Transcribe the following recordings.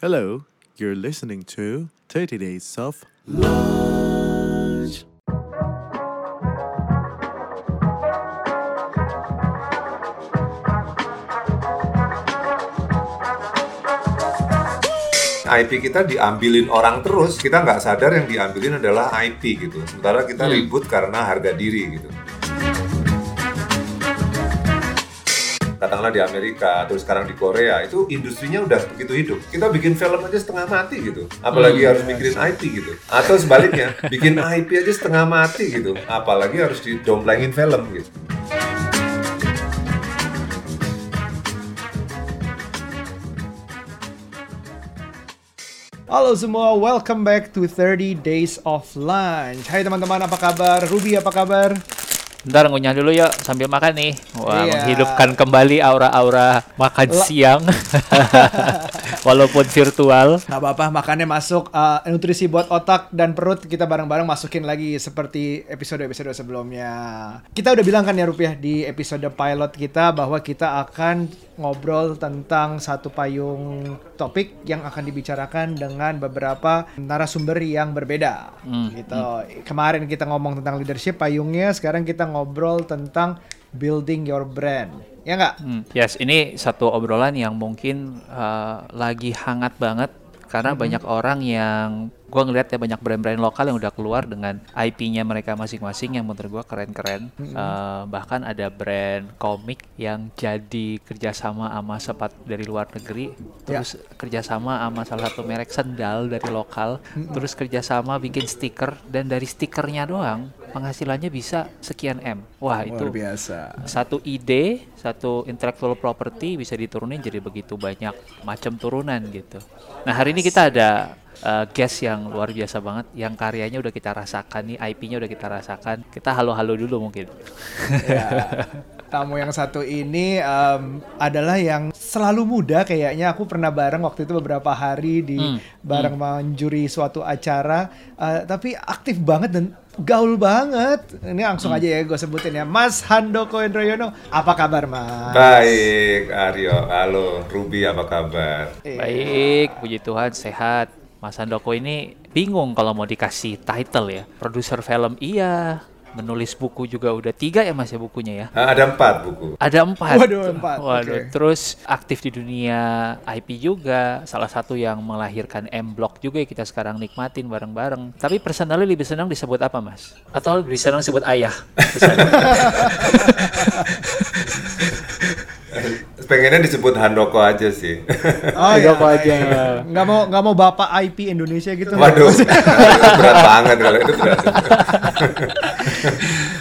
Hello, you're listening to 30 Days of Lunch. IP kita diambilin orang terus, kita nggak sadar yang diambilin adalah IP gitu. Sementara kita Hmm. ribut karena harga diri gitu. Katakanlah di Amerika, terus sekarang di Korea, itu industrinya udah begitu hidup. Kita bikin film aja setengah mati gitu. Apalagi Hmm. harus mikirin IP gitu. Atau sebaliknya, bikin IP aja setengah mati gitu. Apalagi harus didomplengin film gitu. Halo semua, welcome back to 30 Days of Lunch. Hai teman-teman, apa kabar? Ruby apa kabar? Bentar ngunyah dulu yuk sambil makan nih. Wah, Iya. menghidupkan kembali aura-aura makan La- siang. Walaupun virtual. Gak apa-apa, makannya masuk. Uh, nutrisi buat otak dan perut kita bareng-bareng masukin lagi seperti episode-episode sebelumnya. Kita udah bilang kan ya Rupiah di episode pilot kita bahwa kita akan ngobrol tentang satu payung topik yang akan dibicarakan dengan beberapa narasumber yang berbeda. gitu. Kemarin kita ngomong tentang leadership payungnya, sekarang kita ngobrol tentang building your brand. Ya nggak? Hmm, Yes, ini satu obrolan yang mungkin uh, lagi hangat banget karena banyak orang yang gua ngeliat ya banyak brand-brand lokal yang udah keluar dengan IP-nya mereka masing-masing yang menurut gua keren-keren. Uh, bahkan ada brand komik yang jadi kerjasama sama sepat dari luar negeri, terus kerjasama sama salah satu merek sendal dari lokal, terus kerjasama bikin stiker dan dari stikernya doang penghasilannya bisa sekian m. Wah itu biasa. satu ide, satu intellectual property bisa diturunin jadi begitu banyak macam turunan gitu. Nah hari ini kita ada uh, guest yang luar biasa banget, yang karyanya udah kita rasakan nih, IP-nya udah kita rasakan. Kita halo-halo dulu mungkin. Ya, tamu yang satu ini em, adalah yang selalu muda kayaknya. Aku pernah bareng waktu itu beberapa hari di Hmm, bareng menjuri suatu acara, eh, tapi aktif banget dan gaul banget. Ini langsung aja ya gue sebutin ya, Mas Handoko Endroyono. Apa kabar Mas? Baik, Aryo. Halo, Ruby apa kabar? Eh, Baik, puji Tuhan sehat. Mas Handoko ini bingung kalau mau dikasih title ya. Produser film iya, menulis buku juga udah tiga ya mas ya bukunya ya. Ah, Ada empat buku. Ada empat. Waduh, empat, Waduh, oke. terus aktif di dunia IP juga. Salah satu yang melahirkan M Block juga yang kita sekarang nikmatin bareng-bareng. Tapi personally lebih senang disebut apa, Mas? Atau lebih senang disebut ayah? Pengennya disebut Handoko aja sih. Oh Ayo, ya, apa aja. iya. Nggak mau nggak mau bapak IP Indonesia gitu. Waduh, itu berat banget kalau itu berat.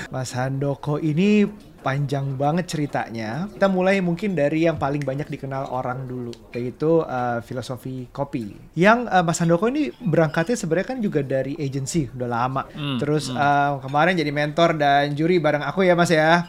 Mas Handoko ini panjang banget ceritanya. Kita mulai mungkin dari yang paling banyak dikenal orang dulu, yaitu uh, filosofi kopi. Yang uh, Mas Handoko ini berangkatnya sebenarnya kan juga dari agency udah lama. Hmm, Terus uh, kemarin jadi mentor dan juri bareng aku ya Mas ya.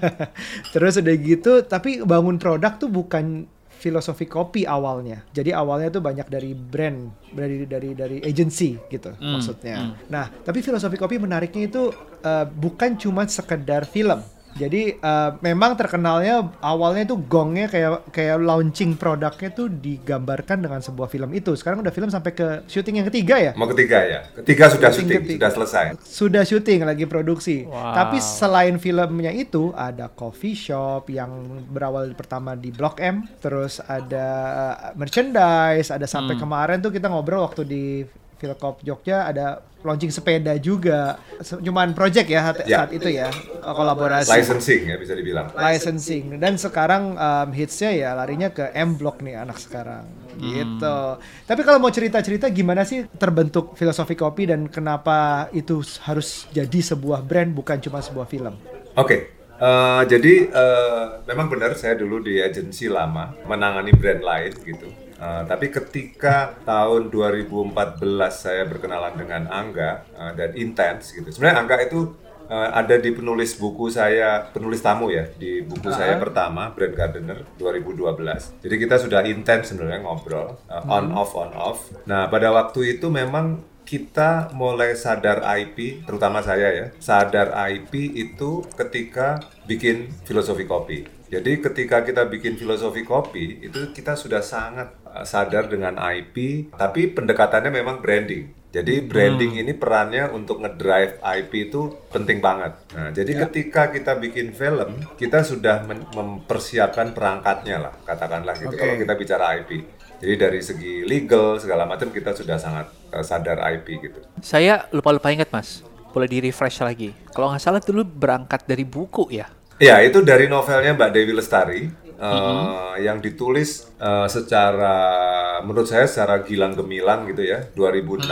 Terus udah gitu, tapi bangun produk tuh bukan filosofi kopi awalnya. Jadi awalnya tuh banyak dari brand, dari dari dari agency gitu Hmm, maksudnya. Nah, tapi filosofi kopi menariknya itu uh, bukan cuma sekedar film. Jadi uh, memang terkenalnya awalnya tuh gongnya kayak kayak launching produknya tuh digambarkan dengan sebuah film itu. Sekarang udah film sampai ke syuting yang ketiga ya. Mau ketiga ya? Ketiga sudah Syuting syuting, ketiga. sudah selesai. Sudah syuting lagi produksi. Wow. Tapi selain filmnya itu ada coffee shop yang berawal pertama di Blok M, terus ada uh, merchandise, ada sampai Hmm. kemarin tuh kita ngobrol waktu di Philcop Jogja ada launching sepeda juga. Cuman project ya saat, Ya. saat itu ya uh, kolaborasi. Licensing ya bisa dibilang. Licensing dan sekarang um, hitsnya ya larinya ke M Block nih anak sekarang gitu. Tapi kalau mau cerita-cerita gimana sih terbentuk filosofi kopi dan kenapa itu harus jadi sebuah brand bukan cuma sebuah film? Oke, eh, jadi eh, memang benar saya dulu di agensi lama menangani brand lain gitu. Eh, tapi ketika tahun 2014 saya berkenalan dengan Angga eh, dan Intense gitu. Sebenarnya Angga itu eh, ada di penulis buku saya, penulis tamu ya di buku saya pertama Brand Gardener 2012. Jadi kita sudah intens sebenarnya ngobrol eh, on off on off. Nah pada waktu itu memang kita mulai sadar IP, terutama saya ya, sadar IP itu ketika bikin filosofi kopi. Jadi ketika kita bikin filosofi kopi, itu kita sudah sangat uh, sadar dengan IP, tapi pendekatannya memang branding. Jadi branding ini perannya untuk ngedrive IP itu penting banget. Nah, jadi ketika kita bikin film, kita sudah mempersiapkan perangkatnya lah, katakanlah gitu. Oke. Kalau kita bicara IP, jadi dari segi legal segala macam kita sudah sangat uh, sadar IP gitu. Saya lupa-lupa ingat mas. Boleh di refresh lagi. Kalau nggak salah dulu berangkat dari buku ya. Ya, itu dari novelnya Mbak Dewi Lestari eh, yang ditulis eh, secara menurut saya secara gilang gemilang gitu ya 2006.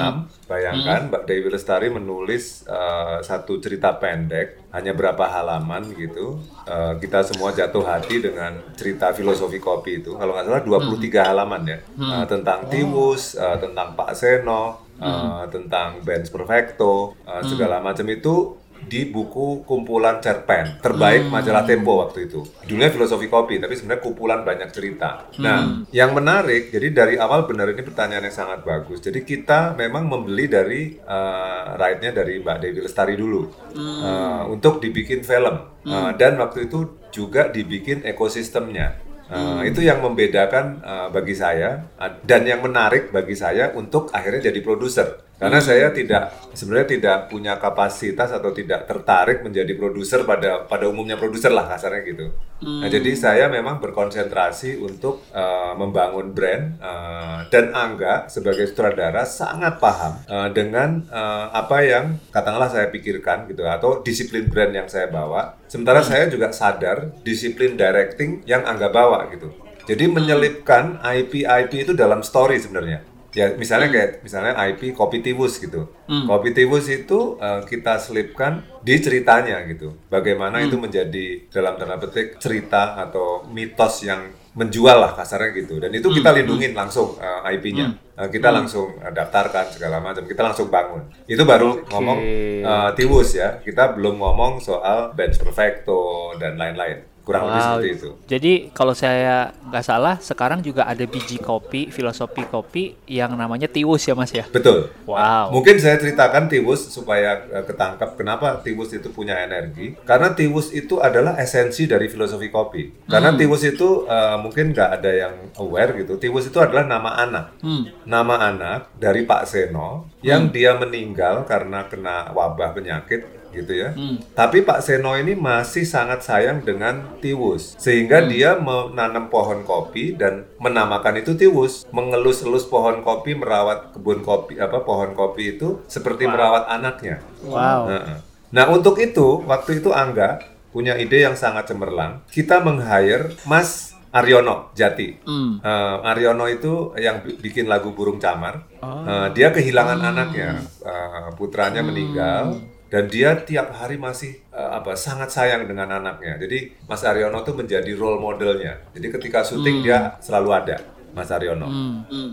Bayangkan Mbak Dewi Lestari menulis eh, satu cerita pendek hanya berapa halaman gitu. Eh, kita semua jatuh hati dengan cerita filosofi kopi itu. Kalau nggak salah 23 halaman ya. Eh, tentang Tiwus, eh, tentang Pak Seno, eh, tentang Benz Perfecto, eh, segala macam itu di buku kumpulan cerpen terbaik majalah Tempo waktu itu. Judulnya filosofi kopi, tapi sebenarnya kumpulan banyak cerita. Nah, yang menarik, jadi dari awal benar ini pertanyaan yang sangat bagus. Jadi kita memang membeli dari uh, right-nya dari Mbak Dewi Lestari dulu uh, untuk dibikin film. Uh, dan waktu itu juga dibikin ekosistemnya. Uh, Itu yang membedakan uh, bagi saya uh, dan yang menarik bagi saya untuk akhirnya jadi produser. Karena saya tidak sebenarnya tidak punya kapasitas atau tidak tertarik menjadi produser pada pada umumnya produser lah kasarnya gitu. Nah, jadi saya memang berkonsentrasi untuk uh, membangun brand uh, dan Angga sebagai sutradara sangat paham uh, dengan uh, apa yang katakanlah saya pikirkan gitu atau disiplin brand yang saya bawa. Sementara saya juga sadar disiplin directing yang Angga bawa gitu. Jadi menyelipkan IP-IP itu dalam story sebenarnya. Ya, misalnya kayak misalnya IP Kopi Tiwus gitu. Kopi Tiwus itu eh, kita selipkan di ceritanya gitu. Bagaimana itu menjadi dalam tanda petik cerita atau mitos yang menjual lah kasarnya gitu. Dan itu kita lindungin langsung eh, IP-nya. Eh, kita langsung eh, daftarkan segala macam. Kita langsung bangun. Itu baru ngomong eh, Tiwus ya. Kita belum ngomong soal Bench Perfecto dan lain-lain. Kurang lebih Wow. seperti itu. Jadi kalau saya nggak salah, sekarang juga ada biji kopi, filosofi kopi yang namanya tiwus ya mas ya. Betul. Wow. Mungkin saya ceritakan Tiwus supaya eh, ketangkap kenapa Tiwus itu punya energi. Karena Tiwus itu adalah esensi dari filosofi kopi. Karena Tiwus itu eh, mungkin nggak ada yang aware gitu. Tiwus itu adalah nama anak. Nama anak dari Pak Seno yang dia meninggal karena kena wabah penyakit gitu ya. Tapi Pak Seno ini masih sangat sayang dengan Tiwus sehingga dia menanam pohon kopi dan menamakan itu Tiwus, mengelus-elus pohon kopi, merawat kebun kopi apa pohon kopi itu seperti merawat anaknya. Wow. Heeh. Nah, untuk itu waktu itu Angga punya ide yang sangat cemerlang. Kita meng-hire Mas Aryono Jati. Eh, Aryono itu yang bi- bikin lagu Burung Camar. Eh, dia kehilangan anaknya, Eh, putranya meninggal dan dia tiap hari masih eh, apa sangat sayang dengan anaknya. Jadi Mas Aryono tuh menjadi role modelnya. Jadi ketika syuting dia selalu ada. Mas Aryono.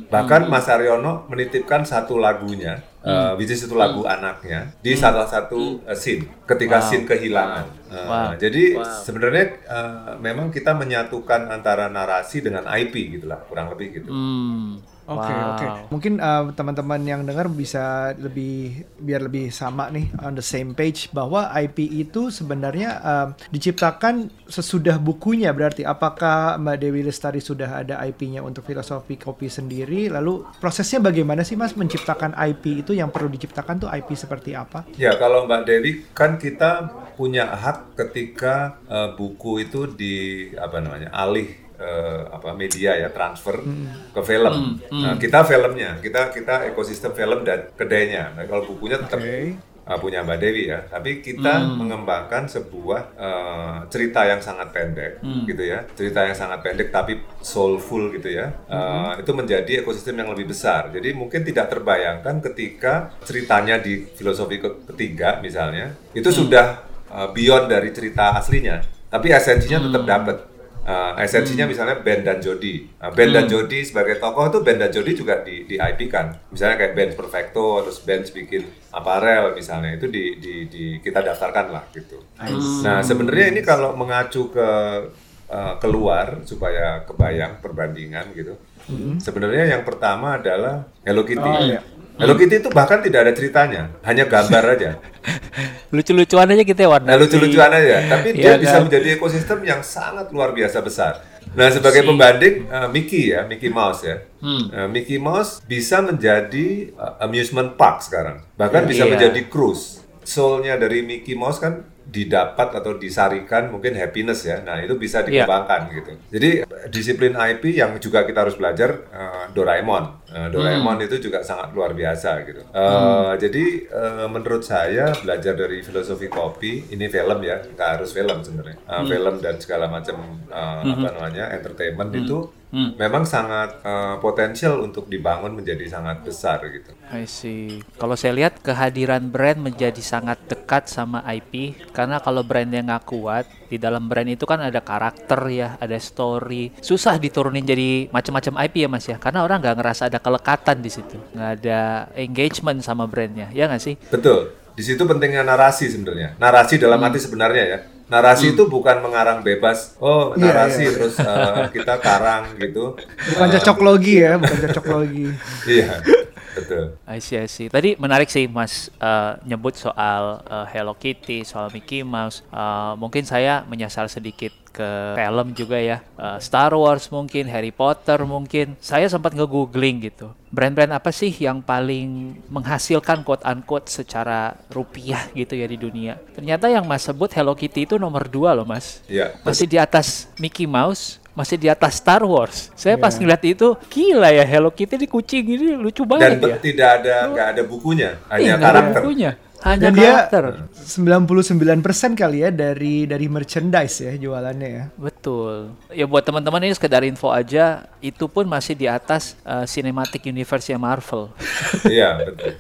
Bahkan Mas Aryono menitipkan satu lagunya, eh, which is itu lagu anaknya, di salah satu eh, scene, ketika scene kehilangan. Eh, Wow. Jadi sebenarnya eh, memang kita menyatukan antara narasi dengan IP gitulah, kurang lebih gitu. Hmm. Oke Wow. oke. Mungkin uh, teman-teman yang dengar bisa lebih biar lebih sama nih on the same page bahwa IP itu sebenarnya um, diciptakan sesudah bukunya berarti apakah Mbak Dewi Lestari sudah ada IP-nya untuk filosofi kopi sendiri lalu prosesnya bagaimana sih Mas menciptakan IP itu yang perlu diciptakan tuh IP seperti apa? Ya, kalau Mbak Dewi kan kita punya hak ketika eh, buku itu di apa namanya alih eh, apa media ya transfer ke film. Nah, kita filmnya, kita kita ekosistem film dan kedainya. Nah, kalau bukunya tetap Oke. uh, punya Mbak Dewi ya, tapi kita mengembangkan sebuah uh, cerita yang sangat pendek, gitu ya, cerita yang sangat pendek tapi soulful gitu ya, Uh, itu menjadi ekosistem yang lebih besar. Jadi mungkin tidak terbayangkan ketika ceritanya di filosofi ke- ketiga misalnya, itu sudah uh, beyond dari cerita aslinya, tapi esensinya tetap dapat. Uh, esensinya misalnya Ben dan Jody. Uh, ben dan Jody sebagai tokoh itu Ben dan Jody juga di, di IP kan. Misalnya kayak Ben Perfecto, terus Ben bikin aparel misalnya itu di, di, di kita daftarkan lah gitu. Nah sebenarnya ini kalau mengacu ke uh, keluar supaya kebayang perbandingan gitu. Sebenarnya yang pertama adalah Hello Kitty. Oh, iya. Hello Kitty itu bahkan tidak ada ceritanya, hanya gambar aja. Lucu-lucuan aja gitu ya warna. Nah, lucu-lucuan aja, tapi dia Iya bisa kan? menjadi ekosistem yang sangat luar biasa besar. Nah, sebagai pembanding eh, Mickey ya, Mickey Mouse ya. Hmm. Eh, Mickey Mouse bisa menjadi eh, amusement park sekarang. Bahkan bisa Iya. menjadi cruise. Soulnya dari Mickey Mouse kan didapat atau disarikan mungkin happiness ya. Nah, itu bisa Iya. dikembangkan gitu. Jadi disiplin IP yang juga kita harus belajar eh, Doraemon. Eh, Doraemon Hmm. itu juga sangat luar biasa gitu. Eh, Jadi eh, menurut saya belajar dari filosofi kopi ini film ya, nggak harus film sebenarnya. Eh, Hmm. Film dan segala macam eh, apa namanya entertainment itu memang sangat eh, potensial untuk dibangun menjadi sangat besar gitu. I see. Kalau saya lihat kehadiran brand menjadi sangat dekat sama IP karena kalau brandnya nggak kuat di dalam brand itu kan ada karakter ya, ada story. Susah diturunin jadi macam-macam IP ya mas ya, karena orang nggak ngerasa ada kelekatan di situ, nggak ada engagement sama brandnya, ya nggak sih? Betul. Di situ pentingnya narasi sebenarnya. Narasi dalam arti sebenarnya ya. Narasi itu bukan mengarang bebas. Oh, Iya, narasi iya. terus eh, kita karang gitu. Bukan cocok logi ya, bukan cocok logi. Iya, betul. I see, I see. Tadi menarik sih Mas eh, nyebut soal eh, Hello Kitty, soal Mickey Mouse. Eh, mungkin saya menyasar sedikit ke film juga ya. Eh, Star Wars mungkin, Harry Potter mungkin. Saya sempat nge-googling gitu. Brand-brand apa sih yang paling menghasilkan quote unquote secara rupiah gitu ya di dunia? Ternyata yang Mas sebut Hello Kitty itu nomor dua loh Mas. Iya. Masih di atas Mickey Mouse, masih di atas Star Wars. Saya pas ngeliat itu, gila ya Hello Kitty di kucing ini lucu Dan banget be- ya. tidak ada nggak ada bukunya, hanya Iya, nggak ada karakter. bukunya. Hanya Dan dia karakter. 99% kali ya dari dari merchandise ya jualannya ya. Betul. Ya buat teman-teman ini sekedar info aja, itu pun masih di atas uh, cinematic universe ya Marvel. Iya, betul.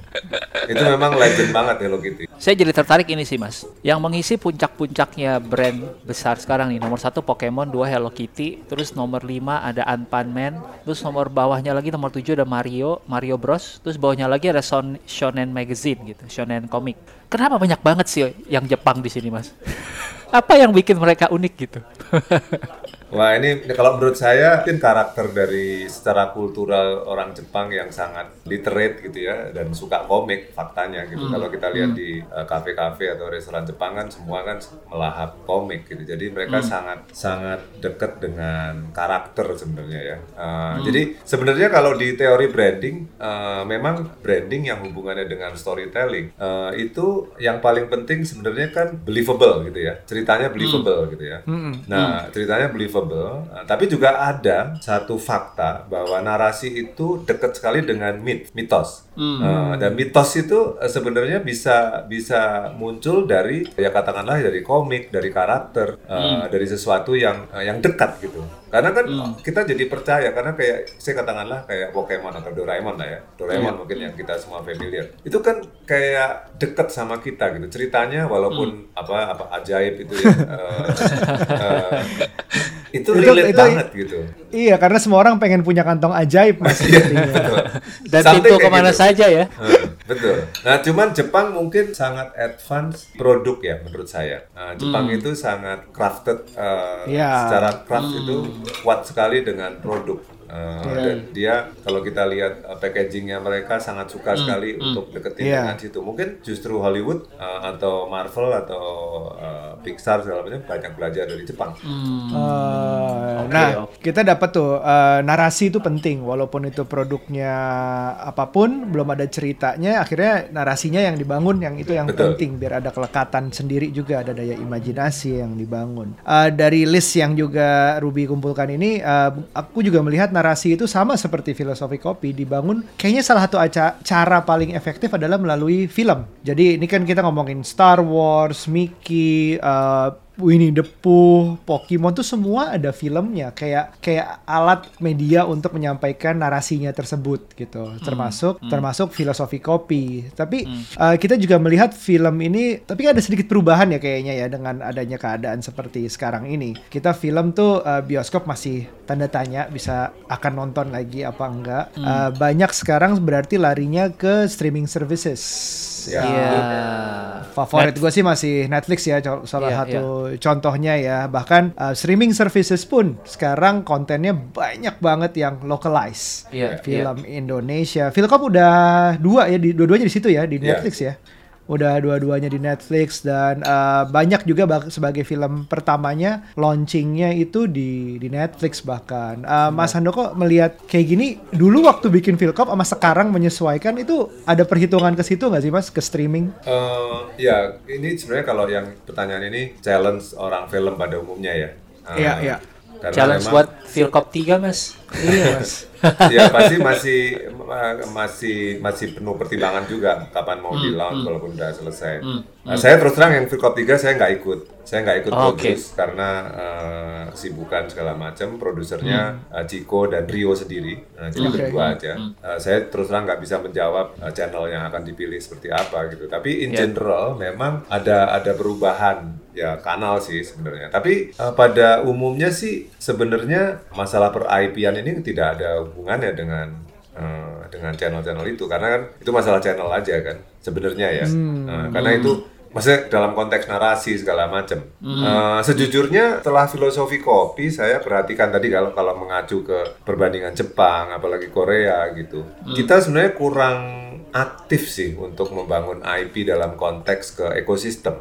Itu memang legend banget Hello Kitty. Saya jadi tertarik ini sih mas, yang mengisi puncak-puncaknya brand besar sekarang nih. Nomor satu Pokemon, dua Hello Kitty, terus nomor lima ada Unpan Man, terus nomor bawahnya lagi nomor tujuh ada Mario, Mario Bros, terus bawahnya lagi ada Son Shonen Magazine gitu, Shonen Comic. Kenapa banyak banget sih yang Jepang di sini mas? Apa yang bikin mereka unik gitu? Wah ini kalau menurut saya mungkin karakter dari secara kultural orang Jepang yang sangat literate gitu ya dan suka komik faktanya gitu. Kalau kita lihat di eh, kafe-kafe atau restoran Jepang kan semua kan melahap komik gitu. Jadi mereka sangat sangat dekat dengan karakter sebenarnya ya. Eh, Jadi sebenarnya kalau di teori branding eh, memang branding yang hubungannya dengan storytelling eh, itu yang paling penting sebenarnya kan believable gitu ya. Ceritanya believable gitu ya. Nah, ceritanya believable, uh, tapi juga ada satu fakta bahwa narasi itu dekat sekali dengan mit, mitos. Uh, dan mitos itu uh, sebenarnya bisa bisa muncul dari ya katakanlah dari komik, dari karakter, uh, dari sesuatu yang uh, yang dekat gitu. Karena kan kita jadi percaya karena kayak saya katakanlah kayak Pokemon atau Doraemon lah ya. Doraemon mungkin yang kita semua familiar. Itu kan kayak dekat sama kita gitu. Ceritanya walaupun apa apa ajaib itu ya. uh, uh, itu Itu- relate itu- banget gitu. Iya, karena semua orang pengen punya kantong ajaib mas. sepertinya. Dan Something pintu ke mana gitu. saja ya? Hmm, betul. Nah, cuman Jepang mungkin sangat advance produk ya menurut saya. Nah, Jepang itu sangat crafted uh, Iya. secara craft itu kuat sekali dengan produk. Uh, Iya. Dan dia kalau kita lihat uh, packagingnya mereka sangat suka sekali untuk deketin Iya. dengan situ. Mungkin justru Hollywood uh, atau Marvel atau uh, Pixar segala macam banyak belajar dari Jepang. Eh, Oke, nah, oke. kita dapat tuh eh, narasi itu penting walaupun itu produknya apa pun belum ada ceritanya akhirnya narasinya yang dibangun yang itu yang Betul. penting biar ada kelekatan sendiri juga ada daya imajinasi yang dibangun. Eh, dari list yang juga Ruby kumpulkan ini eh, aku juga melihat narasi itu sama seperti filosofi kopi dibangun kayaknya salah satu cara paling efektif adalah melalui film. Jadi ini kan kita ngomongin Star Wars, Mickey, eh, Winnie the Pooh, Pokemon tuh semua ada filmnya kayak kayak alat media untuk menyampaikan narasinya tersebut gitu. Termasuk termasuk filosofi kopi. Tapi uh, kita juga melihat film ini tapi ada sedikit perubahan ya kayaknya ya dengan adanya keadaan seperti sekarang ini. Kita film tuh uh, bioskop masih tanda tanya bisa akan nonton lagi apa enggak. Uh, banyak sekarang berarti larinya ke streaming services Ya. Iya. Favorit gue sih masih Netflix ya salah Iya, satu contohnya ya. Bahkan uh, streaming services pun sekarang kontennya banyak banget yang localize. Iya, Film Indonesia. Filmcom udah dua ya, di, dua-duanya di situ ya di Iya. Netflix ya. Udah dua-duanya di Netflix dan uh, banyak juga sebagai film pertamanya launchingnya itu di di Netflix bahkan. Uh, Mas Handoko melihat kayak gini dulu waktu bikin Filmcom sama sekarang menyesuaikan itu ada perhitungan ke situ nggak sih Mas ke streaming? Eh, ya, ini sebenarnya kalau yang pertanyaan ini challenge orang film pada umumnya ya. Iya, iya. Karena Challenge memang- buat Philcop 3 mas. iya Mas. ya pasti masih ma- masih masih penuh pertimbangan juga kapan mau di launch walaupun udah selesai. Nah, saya terus terang yang Filkop 3 saya nggak ikut. Saya nggak ikut Oh, produce karena eh, kesibukan segala macam. Produsernya eh, Chico dan Rio sendiri. Nah, jadi Oke. berdua aja. Eh, saya terus terang nggak bisa menjawab eh, channel yang akan dipilih seperti apa gitu. Tapi in Ya. general memang ada ada perubahan ya kanal sih sebenarnya. Tapi eh, pada umumnya sih sebenarnya masalah per IP-an ini tidak ada hubungannya dengan dengan channel-channel itu karena kan itu masalah channel aja kan sebenarnya ya. Eh, karena itu maksudnya dalam konteks narasi segala macam. Eh, sejujurnya setelah filosofi kopi saya perhatikan tadi kalau kalau mengacu ke perbandingan Jepang apalagi Korea gitu. Kita sebenarnya kurang aktif sih untuk membangun IP dalam konteks ke ekosistem.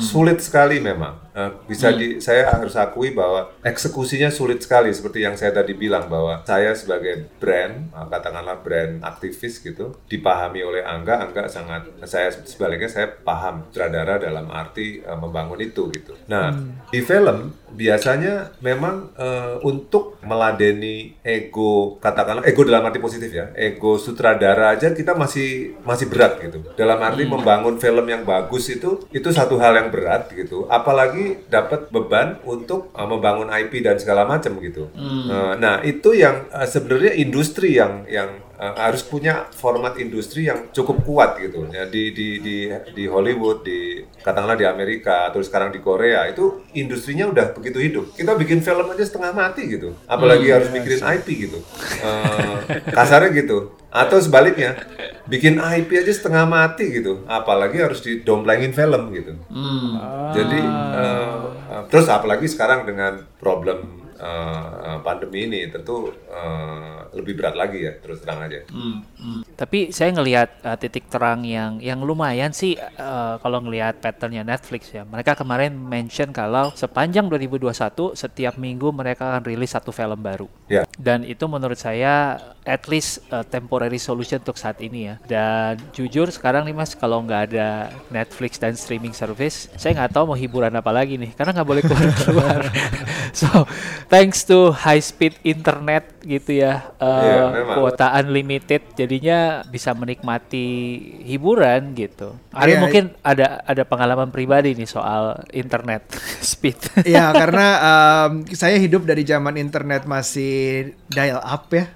Sulit sekali memang. Eh, bisa di saya harus akui bahwa eksekusinya sulit sekali seperti yang saya tadi bilang bahwa saya sebagai brand eh, katakanlah brand aktivis gitu dipahami oleh Angga, Angga sangat saya sebaliknya saya paham sutradara dalam arti eh, membangun itu gitu. Nah, di film biasanya memang eh, untuk meladeni ego katakanlah ego dalam arti positif ya ego sutradara aja kita masih masih berat gitu. Dalam arti membangun film yang bagus itu itu satu hal yang berat gitu. Apalagi dapat beban untuk eh, membangun IP dan segala macam gitu. Eh, nah itu yang eh, sebenarnya industri yang yang eh, harus punya format industri yang cukup kuat gitu. Ya di di di di Hollywood di katakanlah di Amerika atau sekarang di Korea itu industrinya udah begitu hidup. Kita bikin film aja setengah mati gitu. Apalagi harus bikin IP gitu. Eh, kasarnya gitu. Atau sebaliknya bikin IP aja setengah mati gitu. Apalagi harus didomplengin film gitu. Jadi eh, eh, terus apalagi sekarang dengan problem eh, pandemi ini tentu eh, lebih berat lagi ya terus terang aja Tapi saya ngelihat uh, titik terang yang yang lumayan sih uh, kalau ngelihat patternnya Netflix ya. Mereka kemarin mention kalau sepanjang 2021 setiap minggu mereka akan rilis satu film baru. ya Dan itu menurut saya at least uh, temporary solution untuk saat ini ya. Dan jujur sekarang nih mas kalau nggak ada Netflix dan streaming service, saya nggak tahu mau hiburan apa lagi nih karena nggak boleh keluar-keluar. so thanks to high speed internet gitu ya, uh, Iya, memang. kuota unlimited, jadinya bisa menikmati hiburan gitu. Ari Iya, mungkin ada ada pengalaman pribadi nih soal internet speed. Ya karena em, saya hidup dari zaman internet masih dial up ya.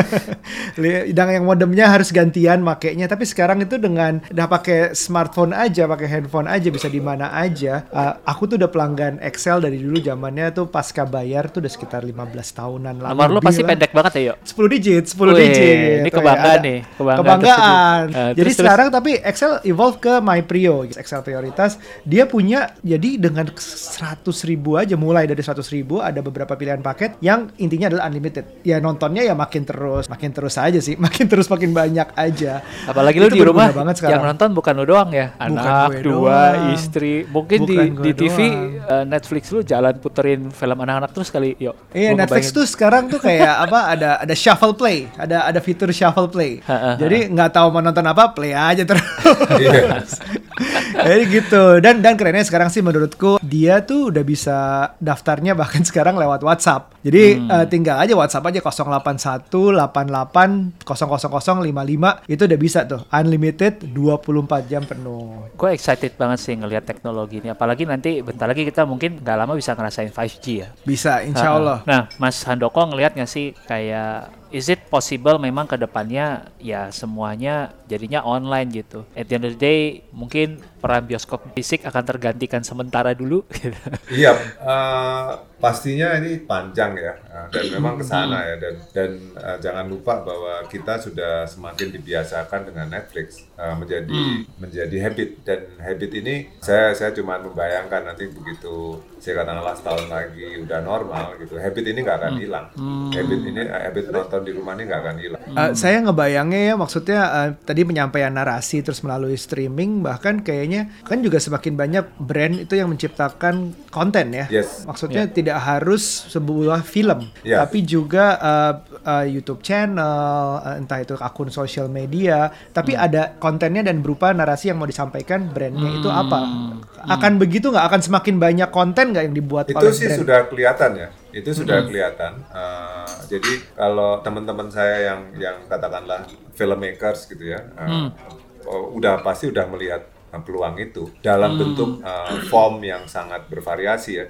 Dan yang modemnya harus gantian makainya. Tapi sekarang itu dengan udah pakai smartphone aja, pakai handphone aja bisa di mana aja. Eh, aku tuh udah pelanggan Excel dari dulu zamannya tuh pasca bayar tuh udah sekitar 15 tahunan lalu. Nomor lu pasti lah. pendek banget ya, yuk. 10 digit, 10 Wih, digit. ini Tuh ya, kebanggaan ada- nih, kebanggaan Kebanggaan. Eh, jadi terus, terus. sekarang tapi Excel evolve ke My Prio, Excel prioritas. Dia punya jadi dengan 100 ribu aja mulai dari 100 ribu ada beberapa pilihan paket yang intinya adalah unlimited. Ya nontonnya ya makin terus, makin terus aja sih, makin terus makin banyak aja. Apalagi lu di rumah banget yang sekarang. nonton bukan lu doang ya, Bukan anak gue dua, doang. istri. Mungkin di Bukan di TV doang. eh, Netflix lu jalan puterin film anak-anak terus kali, yuk. Iya Netflix ngebayangin. tuh sekarang tuh kayak apa ada ada shuffle play, ada ada fitur shuffle play. Ha, ha, ha. Jadi nggak tahu mau nonton apa play aja terus. Iya. Jadi gitu. Dan dan kerennya sekarang sih menurutku dia tuh udah bisa daftarnya bahkan sekarang lewat WhatsApp. Jadi eh, tinggal aja WhatsApp aja 081 88 000 55 itu udah bisa tuh unlimited 24 jam penuh. Gue excited banget sih ngelihat teknologi ini. Apalagi nanti bentar lagi kita mungkin nggak lama bisa ngerasain 5G ya. Bisa insya Ha-ha. Allah. Nah, Mas Handoko ngelihat nggak sih kayak is it possible memang ke depannya ya semuanya jadinya online gitu. At the end of the day mungkin peran bioskop fisik akan tergantikan sementara dulu. gitu. Iya, eh, pastinya ini panjang ya uh, dan memang ke sana ya dan dan uh, jangan lupa bahwa kita sudah semakin dibiasakan dengan Netflix uh, menjadi menjadi habit dan habit ini saya saya cuma membayangkan nanti begitu saya katakanlah setahun lagi udah normal gitu habit ini nggak akan hilang habit ini uh, habit nonton di rumah ini nggak akan hilang Uh, saya ngebayangnya ya maksudnya uh, tadi penyampaian narasi terus melalui streaming bahkan kayaknya kan juga semakin banyak brand itu yang menciptakan konten ya. Yes. Maksudnya tidak harus sebuah film, Ya. tapi juga uh, uh, YouTube channel, uh, entah itu akun sosial media, tapi ada kontennya dan berupa narasi yang mau disampaikan brandnya itu apa. Akan begitu nggak? Akan semakin banyak konten nggak yang dibuat itu oleh sih brand? sudah kelihatan ya itu sudah kelihatan. Uh, jadi kalau teman-teman saya yang yang katakanlah filmmakers gitu ya uh, oh, udah pasti udah melihat peluang itu. Dalam bentuk uh, form yang sangat bervariasi ya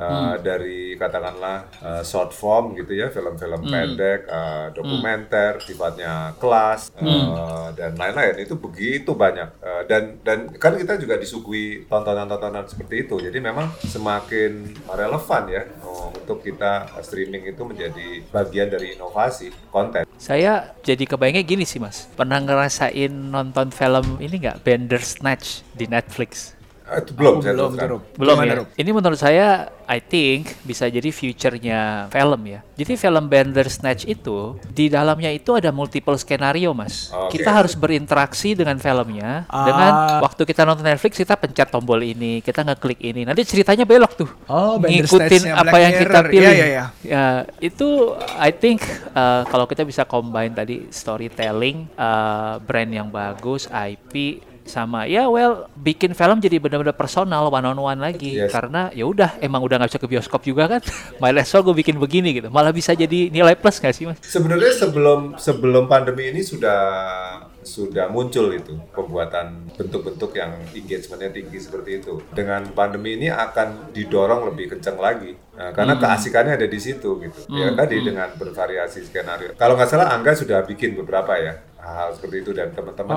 Uh, dari katakanlah uh, short form gitu ya film-film pendek uh, dokumenter sifatnya kelas uh, dan lain-lain. Itu begitu banyak. Uh, dan dan kan kita juga disuguhi tontonan-tontonan seperti itu. Jadi memang semakin relevan ya oh, untuk kita uh, streaming itu menjadi bagian dari inovasi konten. Saya jadi kebayangnya gini sih mas, pernah ngerasain nonton film ini nggak? Bandersnatch di Netflix? Uh, itu belum saya belum terus. Belum Gimana, ya. Ini menurut saya, I think bisa jadi future-nya film ya. Jadi film Bandersnatch itu di dalamnya itu ada multiple skenario mas. Oke. Kita harus berinteraksi dengan filmnya. Ah. Dengan waktu kita nonton Netflix kita pencet tombol ini, kita ngeklik ini. Nanti ceritanya belok tuh. Oh, ngikutin apa Black yang kita Mirror. pilih. Iya, iya, iya. Ya, itu I think uh, kalau kita bisa combine tadi storytelling, uh, brand yang bagus, IP sama ya well bikin film jadi benar-benar personal one on one lagi Yes. karena ya udah emang udah nggak bisa ke bioskop juga kan as well gue bikin begini gitu malah bisa jadi nilai plus nggak sih mas Sebenarnya sebelum sebelum pandemi ini sudah sudah muncul itu pembuatan bentuk-bentuk yang engagementnya tinggi seperti itu. Dengan pandemi ini akan didorong lebih kencang lagi Nah, karena keasikannya ada di situ gitu. Ya tadi dengan bervariasi skenario. Kalau nggak salah Angga sudah bikin beberapa ya hal-hal seperti itu. Dan teman-teman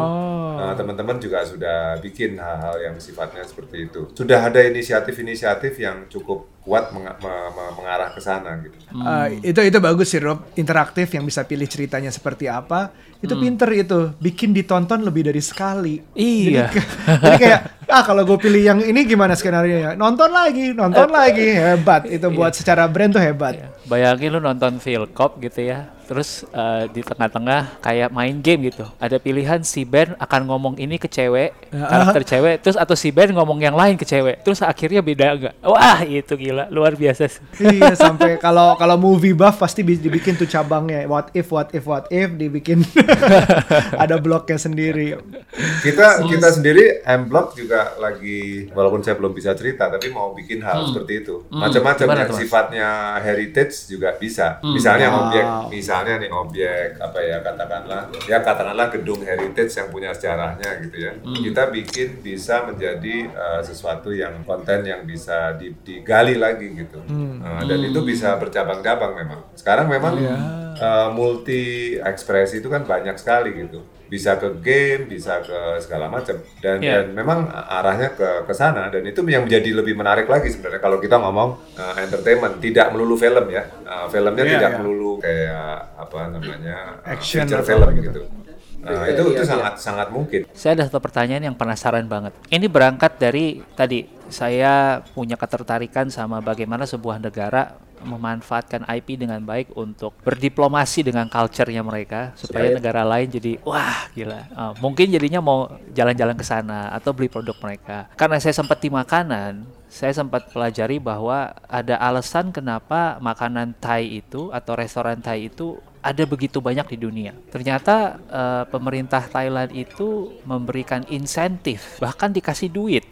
eh, teman-teman juga sudah bikin hal-hal yang sifatnya seperti itu. Sudah ada inisiatif-inisiatif yang cukup kuat menga- me- me- mengarah ke sana gitu. Uh, itu itu bagus sih Rob. Interaktif yang bisa pilih ceritanya seperti apa. Itu pinter itu. Bikin ditonton lebih dari sekali. Iya. jadi, jadi kayak ah kalau gue pilih yang ini gimana skenario nya? Nonton lagi nonton lagi. Hebat. Itu buat secara brand tuh hebat. Bayangin lu nonton film cop gitu ya terus eh, di tengah-tengah kayak main game gitu. Ada pilihan si Ben akan ngomong ini ke cewek karakter cewek terus atau si Ben ngomong yang lain ke cewek. Terus akhirnya beda enggak wah itu gila. Luar biasa sih. Iya sampai kalau kalau movie buff pasti bi- dibikin tuh cabangnya. What if what if what if dibikin. Ada bloknya sendiri. Kita kita sendiri M Block juga lagi walaupun saya belum bisa cerita tapi mau bikin hal seperti itu. Macam-macam Gimana yang sifatnya heritage juga bisa. Misalnya Wow. objek misalnya nih objek apa ya katakanlah ya katakanlah gedung heritage yang punya sejarahnya gitu ya. Kita bikin bisa menjadi uh, sesuatu yang konten yang bisa di- digali lagi gitu. Uh, dan itu bisa bercabang-cabang memang. Sekarang memang uh, multi ekspresi itu kan banyak sekali gitu bisa ke game, bisa ke segala macam dan, Iya. dan memang arahnya ke ke sana dan itu yang menjadi lebih menarik lagi sebenarnya kalau kita ngomong uh, entertainment tidak melulu film ya Uh, filmnya Iya, tidak iya. melulu kayak apa namanya uh, Action feature film gitu. gitu, Uh, itu itu sangat sangat mungkin Saya ada satu pertanyaan yang penasaran banget. Ini berangkat dari tadi saya punya ketertarikan sama bagaimana sebuah negara memanfaatkan IP dengan baik untuk berdiplomasi dengan culture-nya mereka supaya negara lain jadi wah gila. Uh, mungkin jadinya mau jalan-jalan ke sana atau beli produk mereka. Karena saya sempat di makanan, saya sempat pelajari bahwa ada alasan kenapa makanan Thai itu atau restoran Thai itu ada begitu banyak di dunia. Ternyata eh, pemerintah Thailand itu memberikan insentif, bahkan dikasih duit.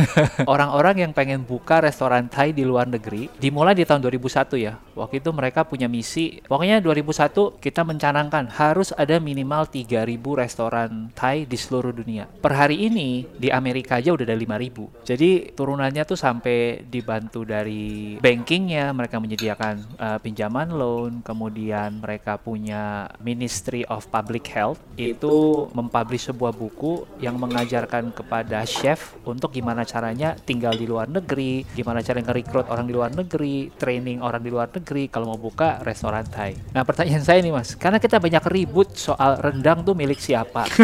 Orang-orang yang pengen buka restoran Thai di luar negeri, dimulai di tahun 2001 ya. Waktu itu mereka punya misi, pokoknya 2001 kita mencanangkan harus ada minimal 3000 restoran Thai di seluruh dunia. Per hari ini di Amerika aja udah ada 5000. Jadi turunannya tuh sampai dibantu dari bankingnya, mereka menyediakan eh, pinjaman loan, kemudian mereka punya Ministry of Public Health itu mempublish sebuah buku yang mengajarkan kepada chef untuk gimana caranya tinggal di luar negeri, gimana cara nge-recruit orang di luar negeri, training orang di luar negeri kalau mau buka restoran Thai. Nah pertanyaan saya nih mas, karena kita banyak ribut soal rendang tuh milik siapa.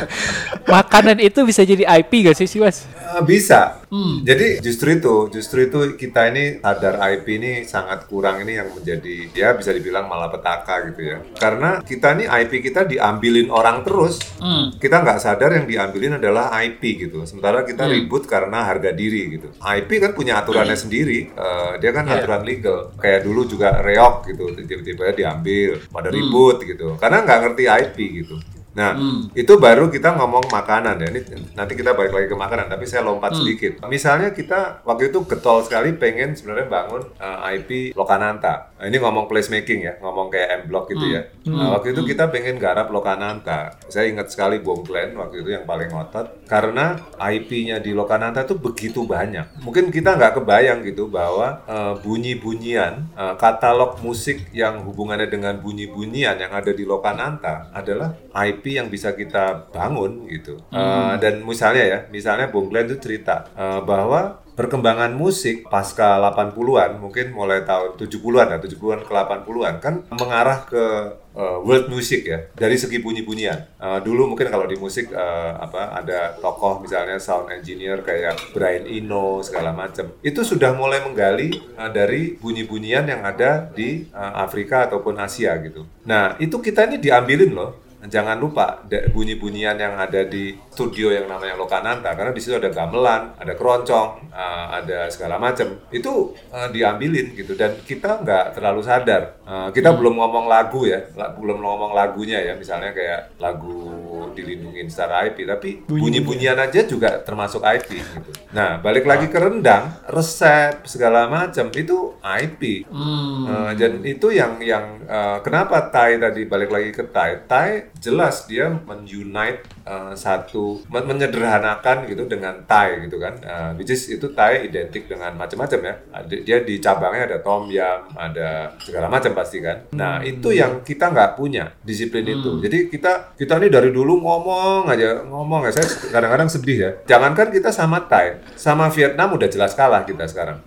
Makanan itu bisa jadi IP gak sih sih mas? Eh, bisa. Jadi justru itu, justru itu kita ini sadar IP ini sangat kurang ini yang menjadi ya bisa dibilang malapetaka gitu ya. Karena kita ini IP kita diambilin orang terus. Kita nggak sadar yang diambilin adalah IP gitu. Sementara kita ribut karena harga diri gitu. IP kan punya aturannya sendiri. Eh, dia kan Iya. aturan legal. Kayak dulu juga reok gitu, tiba-tiba diambil, pada ribut gitu. Karena nggak ngerti IP gitu. Nah, itu baru kita ngomong makanan ya. Ini nanti kita balik lagi ke makanan, tapi saya lompat sedikit. Misalnya kita waktu itu getol sekali pengen sebenarnya bangun uh, IP Lokananta. Nah, ini ngomong placemaking ya, ngomong kayak M Block gitu ya. Nah, waktu itu kita pengen garap Lokananta. Saya ingat sekali Bom Glenn waktu itu yang paling ngotot karena IP-nya di Lokananta tuh begitu banyak. Mungkin kita nggak kebayang gitu bahwa uh, bunyi-bunyian uh, katalog musik yang hubungannya dengan bunyi-bunyian yang ada di Lokananta adalah IP yang bisa kita bangun gitu. Uh, dan misalnya ya, misalnya Bung Glenn itu cerita uh, bahwa perkembangan musik pasca 80-an mungkin mulai tahun 70-an ya 70-an ke 80-an kan mengarah ke uh, world music ya dari segi bunyi-bunyian. Uh, dulu mungkin kalau di musik uh, apa ada tokoh misalnya sound engineer kayak Brian Eno segala macam. Itu sudah mulai menggali uh, dari bunyi-bunyian yang ada di uh, Afrika ataupun Asia gitu. Nah, itu kita ini diambilin loh jangan lupa bunyi-bunyian yang ada di studio yang namanya Lokananta karena di situ ada gamelan, ada keroncong, uh, ada segala macam. Itu uh, diambilin gitu. Dan kita nggak terlalu sadar Uh, kita belum ngomong lagu ya la- belum ngomong lagunya ya. Misalnya kayak lagu dilindungin secara IP tapi bunyi-bunyian. aja juga termasuk IP gitu. Nah balik lagi ke rendang resep segala macam itu IP Uh, dan itu yang yang uh, kenapa Thai tadi balik lagi ke Thai? Thai jelas dia menunite uh, satu men- menyederhanakan gitu dengan Thai gitu kan. Uh, which is itu Thai identik dengan macam-macam ya. Dia di cabangnya ada tom yum ada segala macam pasti kan? Nah itu yang kita nggak punya disiplin itu. Jadi kita kita ini dari dulu ngomong aja ngomong ya. Saya kadang-kadang sedih ya. Jangankan kita sama Thai sama Vietnam udah jelas kalah kita sekarang.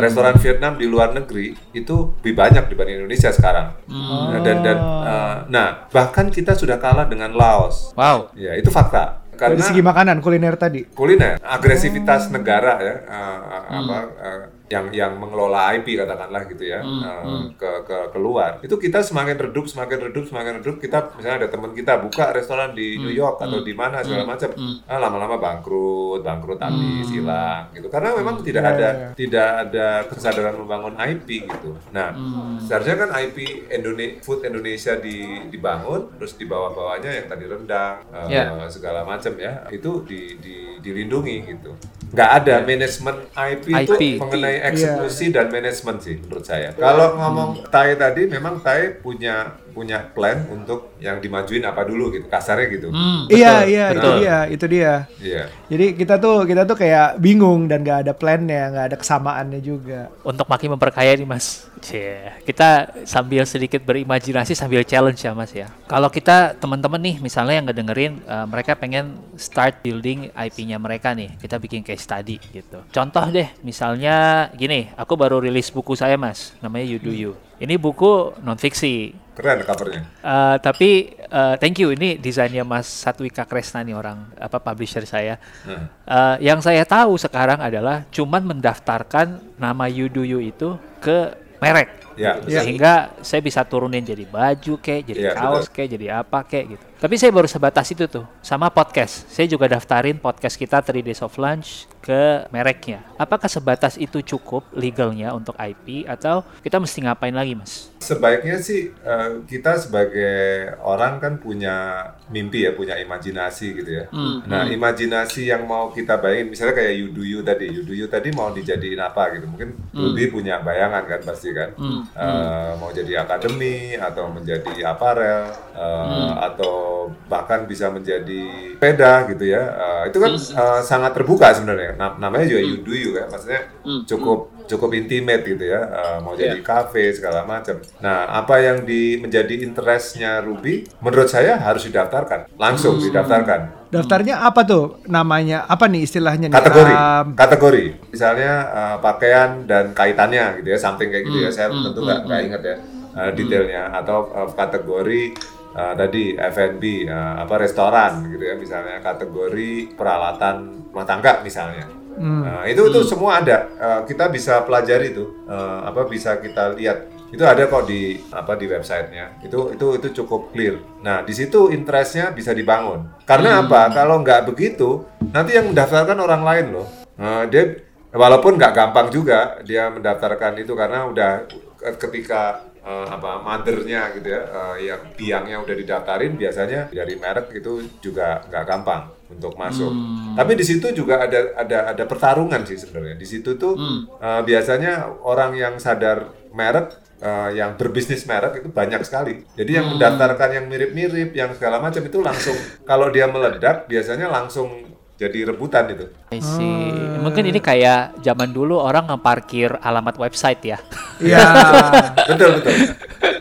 Restoran Vietnam di luar negeri itu lebih banyak dibanding Indonesia sekarang. Nah, dan dan uh, nah bahkan kita sudah kalah dengan Laos. Wow. ya itu fakta. Dari karena segi makanan kuliner tadi. kuliner agresivitas negara ya uh, uh, apa uh, yang yang mengelola IP katakanlah gitu ya uh, ke ke keluar. Itu kita semakin redup semakin redup semakin redup. Kita misalnya ada teman kita buka restoran di New York atau di mana segala macam ah, lama-lama bangkrut bangkrut habis hilang gitu. Karena memang tidak Ya, ada ya, ya. tidak ada kesadaran membangun IP gitu. Nah seharusnya kan IP Indonesia food Indonesia di, dibangun terus di bawah-bawahnya yang tadi rendang uh, segala macam ya itu di, di- dilindungi gitu nggak ada manajemen IP, itu IP. mengenai eksekusi dan manajemen sih menurut saya. Kalau ngomong Thai tadi memang Thai punya punya plan untuk yang dimajuin apa dulu gitu kasarnya gitu Iya, iya, itu betul. dia, itu dia. iya Jadi kita tuh kita tuh kayak bingung dan gak ada plannya, nggak ada kesamaannya juga. Untuk makin memperkaya nih mas, Cie, kita sambil sedikit berimajinasi sambil challenge ya mas ya. Kalau kita teman-teman nih misalnya yang ngedengerin, eh, mereka pengen start building IP-nya mereka nih, kita bikin case study gitu. Contoh deh, misalnya gini, aku baru rilis buku saya mas, namanya You Do You. Ini buku non fiksi, keren covernya Eh, tapi eh, thank you ini desainnya Mas Satwika Kresna nih orang apa publisher saya. Hmm. Eh, yang saya tahu sekarang adalah cuman mendaftarkan nama You Do You itu ke merek. Ya, Gitu. Sehingga saya bisa turunin jadi baju kek, jadi Iya, kaos kek, jadi apa kek gitu. Tapi saya baru sebatas itu tuh sama podcast. Saya juga daftarin podcast kita 3 Days of Lunch ke mereknya. Apakah sebatas itu cukup legalnya untuk IP atau kita mesti ngapain lagi, Mas? Sebaiknya sih eh, kita sebagai orang kan punya mimpi ya, punya imajinasi gitu ya. Nah, imajinasi yang mau kita bayangin, misalnya kayak You Do You tadi, You Do You tadi mau dijadiin apa gitu. Mungkin Ruby punya bayangan kan pasti kan. Eh, mau jadi akademi atau menjadi aparel eh, atau bahkan bisa menjadi sepeda gitu ya. Eh, itu kan eh, sangat terbuka sebenarnya. Nam- namanya juga You Do You kan, maksudnya cukup cukup intimate gitu ya. Eh, mau jadi kafe segala macam. Nah, apa yang di menjadi interestnya Ruby, menurut saya harus didaftarkan, langsung didaftarkan. Daftarnya apa tuh? Namanya? Apa nih istilahnya nih? kategori. Um, kategori. Misalnya uh, pakaian dan kaitannya gitu ya. Something kayak gitu ya. Saya tentu nggak nggak ingat ya uh, detailnya. Atau uh, kategori uh, tadi F&B uh, apa restoran gitu ya misalnya kategori peralatan rumah tangga misalnya. Nah, itu itu semua ada. Uh, kita bisa pelajari itu. Uh, apa bisa kita lihat. Itu ada kok di apa di websitenya. Itu itu itu cukup clear. Nah di situ interestnya bisa dibangun. Karena apa? Kalau nggak begitu nanti yang mendaftarkan orang lain loh. Nah, dia walaupun nggak gampang juga dia mendaftarkan itu karena udah ketika eh, apa mothernya gitu ya eh, yang biangnya udah didaftarin biasanya dari merek itu juga nggak gampang untuk masuk. Tapi di situ juga ada ada ada pertarungan sih sebenarnya. Di situ tuh eh, biasanya orang yang sadar merek eh, yang berbisnis merek itu banyak sekali. Jadi yang mendaftarkan yang mirip-mirip, yang segala macam itu langsung kalau dia meledak biasanya langsung jadi rebutan itu. I see. Mungkin ini kayak zaman dulu orang ngeparkir alamat website ya. Iya. betul betul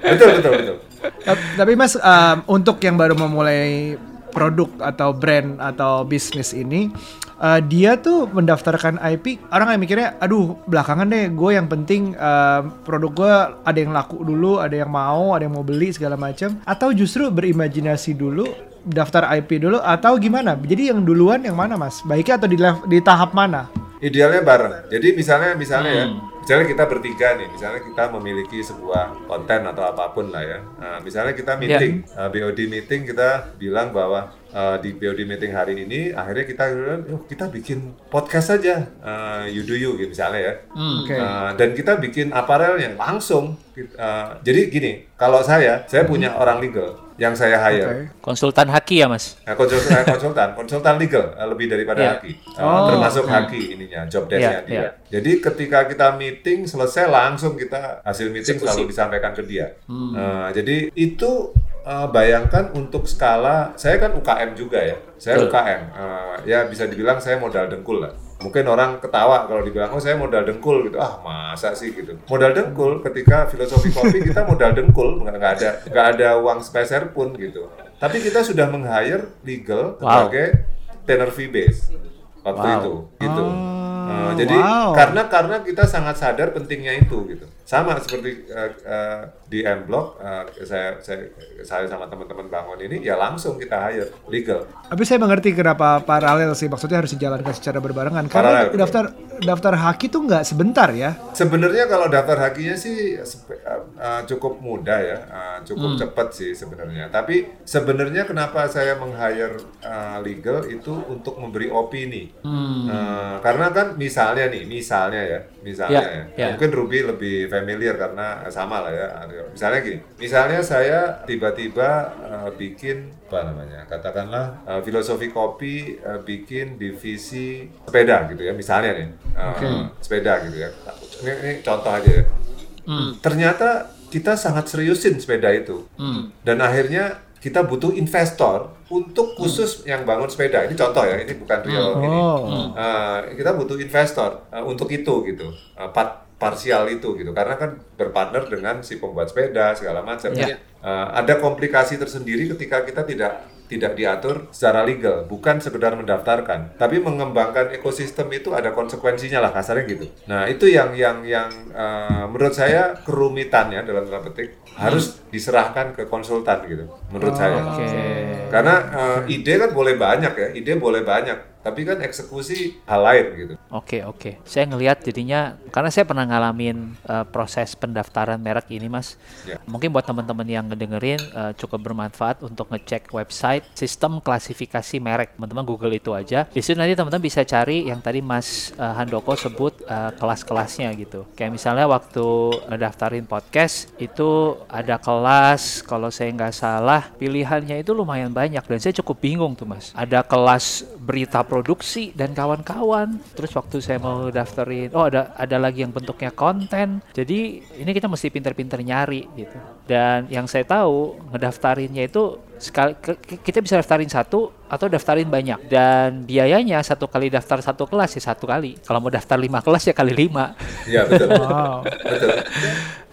betul betul betul. Tap- Tapi Mas um, untuk yang baru memulai produk atau brand atau bisnis ini uh, dia tuh mendaftarkan IP orang yang mikirnya aduh belakangan deh gue yang penting um, produk gue ada yang laku dulu ada yang mau ada yang mau beli segala macam atau justru berimajinasi dulu daftar IP dulu atau gimana jadi yang duluan yang mana Mas baiknya atau di, di tahap mana Idealnya bareng. Jadi misalnya misalnya ya, misalnya kita bertiga nih, misalnya kita memiliki sebuah konten atau apa pun lah ya. Nah, misalnya kita meeting, uh, BOD meeting kita bilang bahwa uh, di BOD meeting hari ini akhirnya kita "Yuk, kita bikin podcast saja, uh, you do you gitu misalnya ya. Oke. Uh, dan kita bikin aparelnya langsung. Uh, jadi gini, kalau saya, saya punya orang legal yang saya hire. Oke. Konsultan haki ya mas. Nah, konsultan, eh, konsultan, konsultan legal eh, lebih daripada Iya. haki, Eh, Oh. termasuk haki ininya, job desk-nya Iya, dia. iya. Jadi ketika kita meeting selesai langsung kita hasil meeting selalu disampaikan ke dia. Hmm. Eh, jadi itu eh, bayangkan untuk skala, saya kan UKM juga ya, saya Betul. UKM, Eh, ya bisa dibilang saya modal dengkul lah. Mungkin orang ketawa kalau dibilang oh saya modal dengkul gitu, ah masa sih gitu. Modal dengkul ketika filosofi kopi kita modal dengkul nggak ada nggak ada uang speser pun gitu. Tapi kita sudah meng-hire legal Wow. sebagai tenor fee base waktu Wow. itu gitu. Oh, Eh, jadi wow. karena karena kita sangat sadar pentingnya itu gitu. Sama seperti eh, eh, di M Block eh, saya saya saya sama teman-teman bangun ini ya langsung kita hire legal. Tapi saya mengerti kenapa paralel sih maksudnya harus dijalankan secara berbarengan karena Paralel, betul. daftar daftar haki tuh nggak sebentar ya. Sebenarnya kalau daftar hakinya sih uh, uh, cukup mudah ya, uh, cukup cepat sih sebenarnya. Tapi sebenarnya kenapa saya meng-hire uh, legal itu untuk memberi opini. Uh, karena kan misalnya nih, misalnya ya, misalnya Ya, ya, ya. mungkin Ruby lebih familiar karena sama lah ya. Misalnya gini, misalnya saya tiba-tiba uh, bikin apa namanya, katakanlah uh, filosofi kopi uh, bikin divisi sepeda gitu ya, misalnya nih, uh, Oke. sepeda gitu ya. Ini, ini contoh aja ya. Ternyata kita sangat seriusin sepeda itu, dan akhirnya kita butuh investor untuk khusus yang bangun sepeda. Ini contoh ya, ini bukan real ini. Oh. Uh, kita butuh investor uh, untuk itu gitu, uh, part parsial itu gitu, karena kan berpartner dengan si pembuat sepeda segala macam. Iya. Uh, ada komplikasi tersendiri ketika kita tidak tidak diatur secara legal, bukan sekedar mendaftarkan, tapi mengembangkan ekosistem itu ada konsekuensinya lah kasarnya gitu. Nah itu yang yang yang uh, menurut saya kerumitannya dalam tanda petik harus diserahkan ke konsultan gitu, menurut saya. Oke. Karena uh, ide kan boleh banyak ya, ide boleh banyak, tapi kan eksekusi hal lain gitu. Oke oke. Saya ngelihat jadinya karena saya pernah ngalamin uh, proses pendaftaran merek ini mas. Ya. Mungkin buat teman-teman yang ngedengerin uh, cukup bermanfaat untuk ngecek website sistem klasifikasi merek. Teman-teman Google itu aja. Di situ nanti teman-teman bisa cari yang tadi Mas uh, Handoko sebut uh, kelas-kelasnya gitu. Kayak misalnya waktu ngedaftarin podcast itu ada kelas kalau saya nggak salah pilihannya itu lumayan banyak dan saya cukup bingung tuh mas. Ada kelas berita produksi dan kawan-kawan. Terus waktu saya mau daftarin, oh ada ada lagi yang bentuknya konten. Jadi ini kita mesti pinter-pinter nyari gitu. Dan yang saya tahu ngedaftarinnya itu sekali kita bisa daftarin satu atau daftarin banyak dan biayanya satu kali daftar satu kelas ya satu kali kalau mau daftar lima kelas ya kali lima Iya betul. Wow. betul.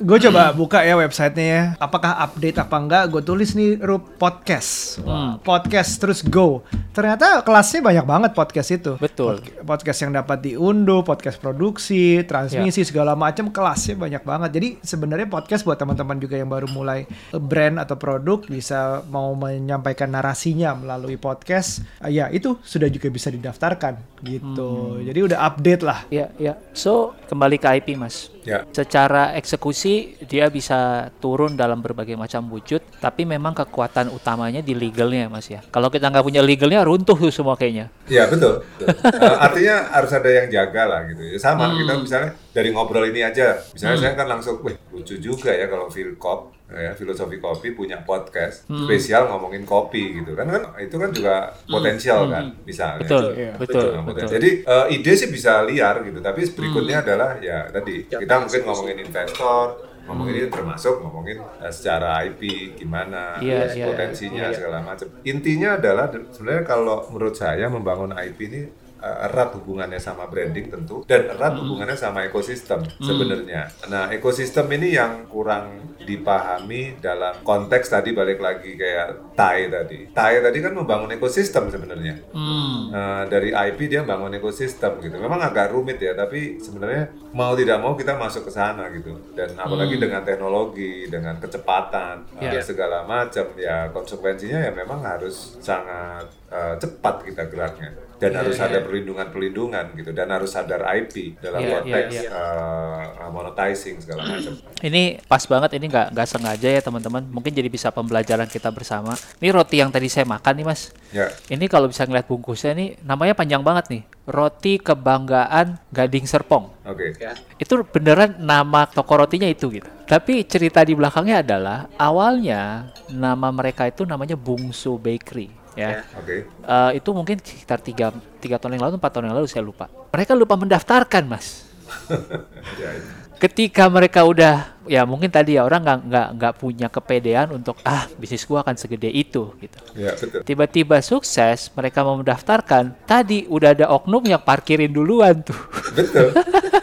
Gue coba buka ya websitenya ya. Apakah update apa enggak? Gue tulis nih Rup podcast. Wah, Podcast terus go. Ternyata kelasnya banyak banget podcast itu. Betul. Pod- Podcast yang dapat diunduh, podcast produksi, transmisi segala macam kelasnya banyak banget. Jadi sebenarnya podcast buat teman-teman juga yang baru mulai brand atau produk bisa mau menyampaikan narasinya melalui podcast. Ah, Ya itu sudah juga bisa didaftarkan gitu. Jadi udah update lah. ya ya so kembali ke IP mas Ya. secara eksekusi dia bisa turun dalam berbagai macam wujud tapi memang kekuatan utamanya di legalnya mas ya kalau kita nggak punya legalnya runtuh tuh semua kayaknya Iya betul. betul. Artinya harus ada yang jaga lah gitu. Ya sama kita misalnya dari ngobrol ini aja. Misalnya saya kan langsung, wih lucu juga ya kalau Philcop ya filosofi kopi punya podcast spesial ngomongin kopi gitu kan. Kan itu kan juga potensial kan misalnya. betul Iya. betul Nah, betul. Jadi eh, ide sih bisa liar gitu, tapi berikutnya adalah ya tadi kita mungkin ngomongin investor, ngomongin ini termasuk ngomongin eh, secara IP gimana, Iya, terus iya, potensinya segala macam. Intinya adalah sebenarnya kalau menurut saya membangun IP ini erat hubungannya sama branding tentu dan erat hubungannya sama ekosistem sebenarnya. Nah ekosistem ini yang kurang dipahami dalam konteks tadi balik lagi kayak Tai tadi. Tai tadi kan membangun ekosistem sebenarnya. Nah, dari IP dia bangun ekosistem gitu. Memang agak rumit ya, tapi sebenarnya mau tidak mau kita masuk ke sana gitu. Dan apalagi dengan teknologi, dengan kecepatan, Ya. eh, segala macam ya konsekuensinya ya memang harus sangat eh, cepat kita geraknya. Dan harus ada perlindungan-perlindungan gitu dan harus sadar IP dalam Ya, ya, konteks ya. eh, monetizing segala macam. Ini pas banget, ini nggak nggak sengaja ya teman-teman. Mungkin jadi bisa pembelajaran kita bersama. Ini roti yang tadi saya makan nih mas. Ya. Ini kalau bisa ngeliat bungkusnya nih, namanya panjang banget nih. Roti kebanggaan Gading Serpong. Oke. Itu beneran nama toko rotinya itu gitu. Tapi cerita di belakangnya adalah awalnya nama mereka itu namanya Bungsu Bakery ya. Oke. Eh, itu mungkin sekitar tiga, tiga tahun yang lalu, empat tahun yang lalu saya lupa. Mereka lupa mendaftarkan mas. Ya, itu. ketika mereka udah ya mungkin tadi ya orang nggak nggak nggak punya kepedean untuk ah bisnis gua akan segede itu gitu Ya, betul. tiba-tiba sukses mereka mau mendaftarkan tadi udah ada oknum yang parkirin duluan tuh betul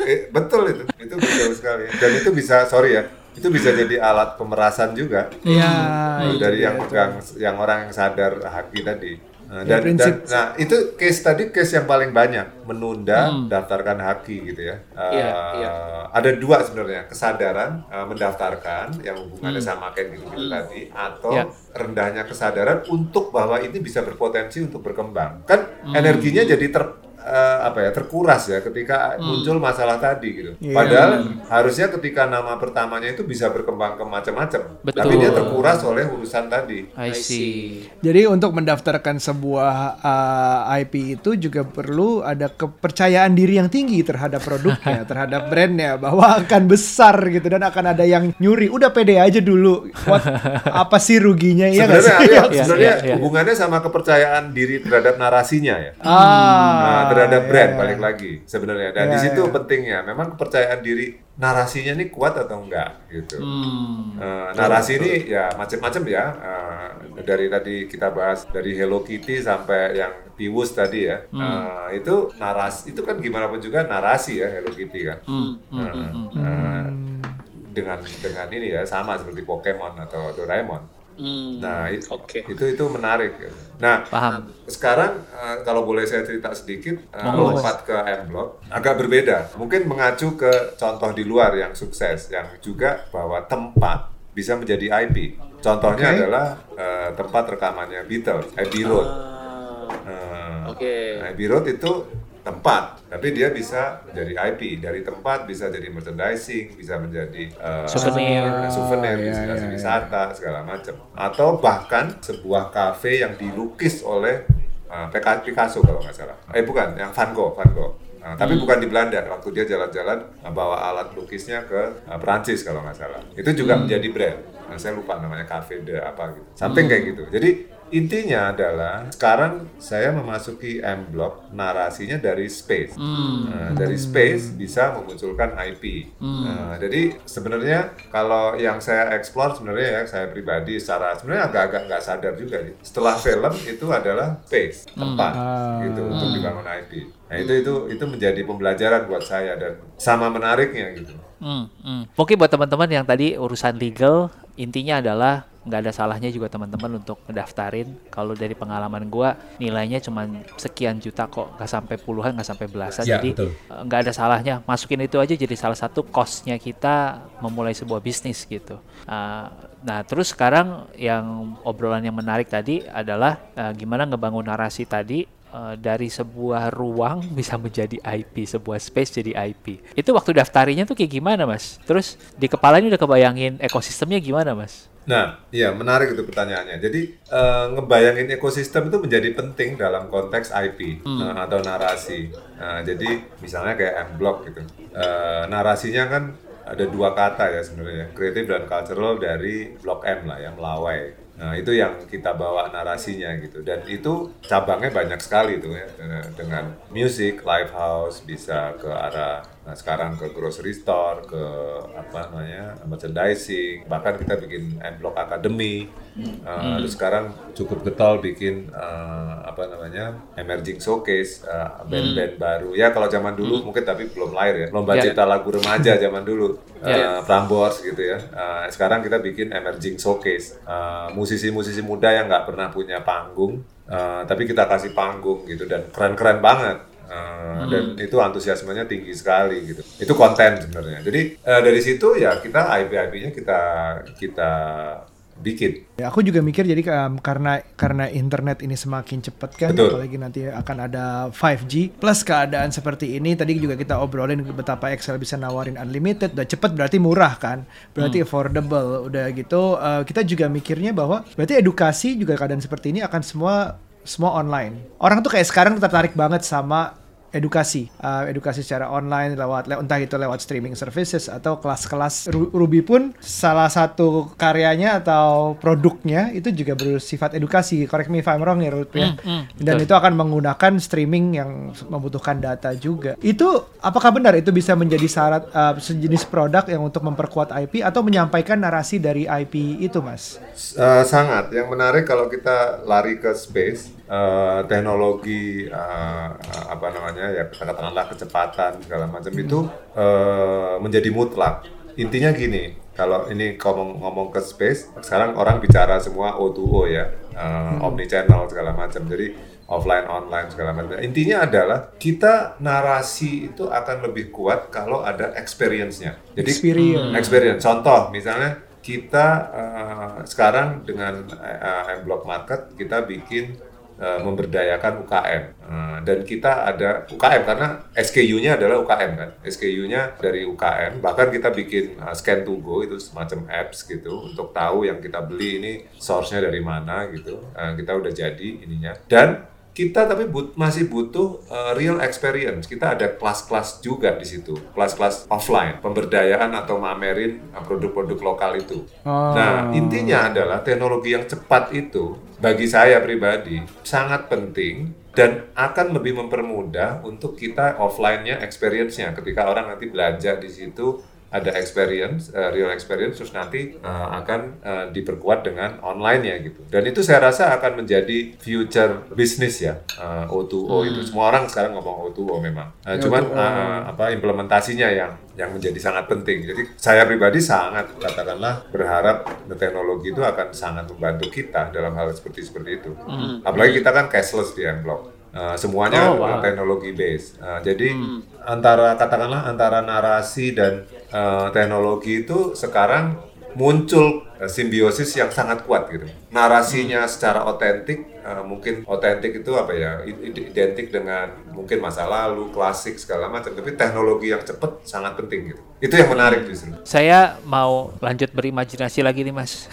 Eh, betul itu itu betul sekali dan itu bisa sorry ya itu bisa jadi alat pemerasan juga. Iya. Nah, itu dari dia yang tuh. yang yang orang yang sadar haki tadi. Nah, Ya, dan, prinsip- dan- nah itu case tadi case yang paling banyak menunda daftarkan haki gitu ya. Iya, iya. ada dua sebenarnya kesadaran eh, mendaftarkan yang hubungannya sama kayak gitu gitu tadi atau Ya. rendahnya kesadaran untuk bahwa ini bisa berpotensi untuk berkembang. Kan energinya jadi ter eh, apa ya terkuras ya ketika muncul masalah tadi gitu Iya. padahal harusnya ketika nama pertamanya itu bisa berkembang ke macam-macam tapi dia terkuras oleh urusan tadi I see Jadi untuk mendaftarkan sebuah uh, IP itu juga perlu ada kepercayaan diri yang tinggi terhadap produknya, terhadap brandnya, bahwa akan besar gitu dan akan ada yang nyuri. Udah pede aja dulu. What, apa sih ruginya ya sebenarnya sih? iya, Iya, sebenarnya iya, iya. hubungannya sama kepercayaan diri terhadap narasinya ya Ah, Nah, terhadap iya, brand iya. balik lagi sebenarnya. Dan di Iya, situ iya. pentingnya memang kepercayaan diri narasinya ini kuat atau enggak gitu. Hmm. Eh, narasi ini ya macam-macam ya. Eh, dari tadi kita bahas dari Hello Kitty sampai yang Piwus tadi ya. Hmm. Eh, itu narasi itu kan gimana pun juga narasi ya Hello Kitty kan. Hmm, Nah, eh, dengan dengan ini ya sama seperti Pokemon atau Doraemon. Hmm, Nah, itu Oke. itu itu menarik. Nah, paham sekarang eh, kalau boleh saya cerita sedikit Monggo. lompat ke M Block agak berbeda. Mungkin mengacu ke contoh di luar yang sukses yang juga bahwa tempat bisa menjadi IP. Contohnya Oke. adalah eh, tempat rekamannya Beatles, Abbey Road. Ah, Eh, Oke. Abbey Road itu tempat, tapi dia bisa menjadi IP. Dari tempat bisa jadi merchandising, bisa menjadi eh, Souvenir. souvenir, Ah, iya, destinasi iya, iya. wisata segala macam. Atau bahkan sebuah kafe yang dilukis oleh uh, PK Picasso kalau nggak salah. Eh bukan, yang Van Gogh, Van Gogh. Nah, tapi bukan di Belanda. Waktu dia jalan-jalan uh, bawa alat lukisnya ke uh, Perancis kalau nggak salah. Itu juga menjadi brand. Nah, saya lupa namanya Cafe de apa gitu. Something kayak gitu. Jadi intinya adalah sekarang saya memasuki M Block narasinya dari space. Nah, dari space bisa memunculkan IP. Nah, jadi sebenarnya kalau yang saya explore sebenarnya ya saya pribadi secara sebenarnya agak-agak nggak sadar juga nih. Setelah film itu adalah space tempat gitu untuk dibangun IP. Nah itu itu itu menjadi pembelajaran buat saya dan sama menariknya gitu. Hmm, hmm. Mungkin buat teman-teman yang tadi urusan legal, intinya adalah nggak ada salahnya juga teman-teman untuk ngedaftarin. Kalau dari pengalaman gua nilainya cuma sekian juta kok, nggak sampai puluhan, nggak sampai belasan. Ya, jadi eh, nggak ada salahnya. Masukin itu aja jadi salah satu costnya kita memulai sebuah bisnis gitu. Ah, nah terus sekarang yang obrolan yang menarik tadi adalah eh, gimana ngebangun narasi tadi dari sebuah ruang bisa menjadi IP, sebuah space jadi IP. Itu waktu daftarinya tuh kayak gimana, Mas? Terus di kepala ini udah kebayangin ekosistemnya gimana, Mas? Nah, iya menarik itu pertanyaannya. Jadi eh, ngebayangin ekosistem itu menjadi penting dalam konteks IP eh, atau narasi. Nah, jadi misalnya kayak M Block gitu. Eh, narasinya kan ada dua kata ya sebenarnya, kreatif dan cultural dari Blok M lah ya, Melawai. Nah, itu yang kita bawa narasinya gitu. Dan itu cabangnya banyak sekali tuh ya. Dengan music, live house, bisa ke arah nah sekarang ke grocery store, ke apa namanya merchandising, bahkan kita bikin M Block Academy. Eh, Lalu sekarang cukup getol bikin eh, apa namanya emerging showcase eh, band-band baru. Ya kalau zaman dulu mungkin tapi belum lahir ya. Lomba Ya. cipta lagu remaja zaman dulu. Ya. Eh, Prambors gitu ya. Eh, sekarang kita bikin emerging showcase. Eh, musisi-musisi muda yang nggak pernah punya panggung, eh, tapi kita kasih panggung gitu dan keren-keren banget. Eh, Dan itu antusiasmenya tinggi sekali gitu. Itu konten sebenarnya. Jadi eh, dari situ ya kita IP-IP-nya kita kita bikin. Ya, aku juga mikir jadi um, karena karena internet ini semakin cepat kan, Betul. apalagi nanti akan ada 5G plus keadaan seperti ini. Tadi juga kita obrolin betapa Excel bisa nawarin unlimited, udah cepet berarti murah kan, berarti affordable, udah gitu. uh, kita juga mikirnya bahwa berarti edukasi juga keadaan seperti ini akan semua semua online. Orang tuh kayak sekarang tertarik banget sama edukasi, Uh, edukasi secara online lewat le- entah itu lewat streaming services atau kelas-kelas Ru- Ruby pun salah satu karyanya atau produknya itu juga bersifat edukasi. Correct me if I'm wrong ya Ruth ya. Dan itu akan menggunakan streaming yang membutuhkan data juga. Itu apakah benar itu bisa menjadi syarat uh, sejenis produk yang untuk memperkuat IP atau menyampaikan narasi dari IP itu, Mas? Eh, sangat. Yang menarik kalau kita lari ke space, eh, teknologi eh, apa namanya ya katakanlah kecepatan segala macam itu eh, menjadi mutlak. Intinya gini, kalau ini ngomong ngomong ke space, sekarang orang bicara semua O2O ya, eh, omni channel segala macam. Jadi offline online segala macam. Intinya adalah kita narasi itu akan lebih kuat kalau ada experience-nya. Jadi Experience. experience. Contoh misalnya kita eh, sekarang dengan uh, M Block Market kita bikin eh, memberdayakan UKM Eh, dan kita ada UKM karena SKU-nya adalah UKM kan? SKU-nya dari UKM bahkan kita bikin eh, scan to go itu semacam apps gitu untuk tahu yang kita beli ini source-nya dari mana gitu. Eh, kita udah jadi ininya. Dan kita tapi but- masih butuh uh, real experience. Kita ada kelas-kelas juga di situ, kelas-kelas offline, pemberdayaan atau mamerin uh, produk-produk lokal itu. Oh. Nah, intinya adalah teknologi yang cepat itu bagi saya pribadi sangat penting dan akan lebih mempermudah untuk kita offline-nya experience-nya ketika orang nanti belanja di situ ada experience, uh, real experience, terus nanti uh, akan uh, diperkuat dengan online-nya gitu. Dan itu saya rasa akan menjadi future business ya, uh, O2O itu. Semua orang sekarang ngomong O2O memang. Uh, cuman uh, apa implementasinya yang yang menjadi sangat penting. Jadi saya pribadi sangat katakanlah berharap teknologi itu akan sangat membantu kita dalam hal seperti seperti itu. Apalagi kita kan cashless di Unblock. Uh, semuanya Oh, wow. teknologi base. Uh, jadi antara katakanlah antara narasi dan uh, teknologi itu sekarang muncul uh, simbiosis yang sangat kuat gitu. Narasinya secara otentik uh, mungkin otentik itu apa ya identik dengan mungkin masa lalu, klasik segala macam. Tapi teknologi yang cepat sangat penting gitu. Itu yang menarik justru. Saya mau lanjut berimajinasi lagi nih mas.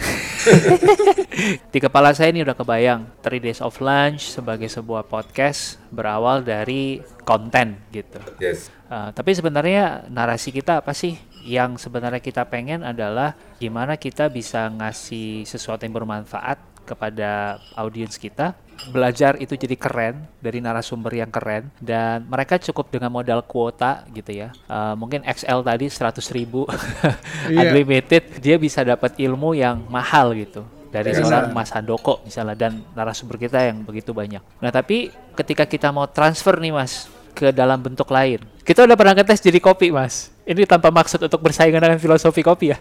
Di kepala saya ini udah kebayang Three Days of Lunch sebagai sebuah podcast berawal dari konten gitu. Yes. Uh, tapi sebenarnya narasi kita apa sih? Yang sebenarnya kita pengen adalah gimana kita bisa ngasih sesuatu yang bermanfaat kepada audiens kita belajar itu jadi keren dari narasumber yang keren dan mereka cukup dengan modal kuota gitu ya uh, mungkin XL tadi 100 ribu Iya. unlimited dia bisa dapat ilmu yang mahal gitu dari Iya. seorang Mas Handoko misalnya dan narasumber kita yang begitu banyak. Nah tapi ketika kita mau transfer nih Mas ke dalam bentuk lain, kita udah pernah ngetes jadi kopi Mas. Ini tanpa maksud untuk bersaing dengan filosofi kopi ya.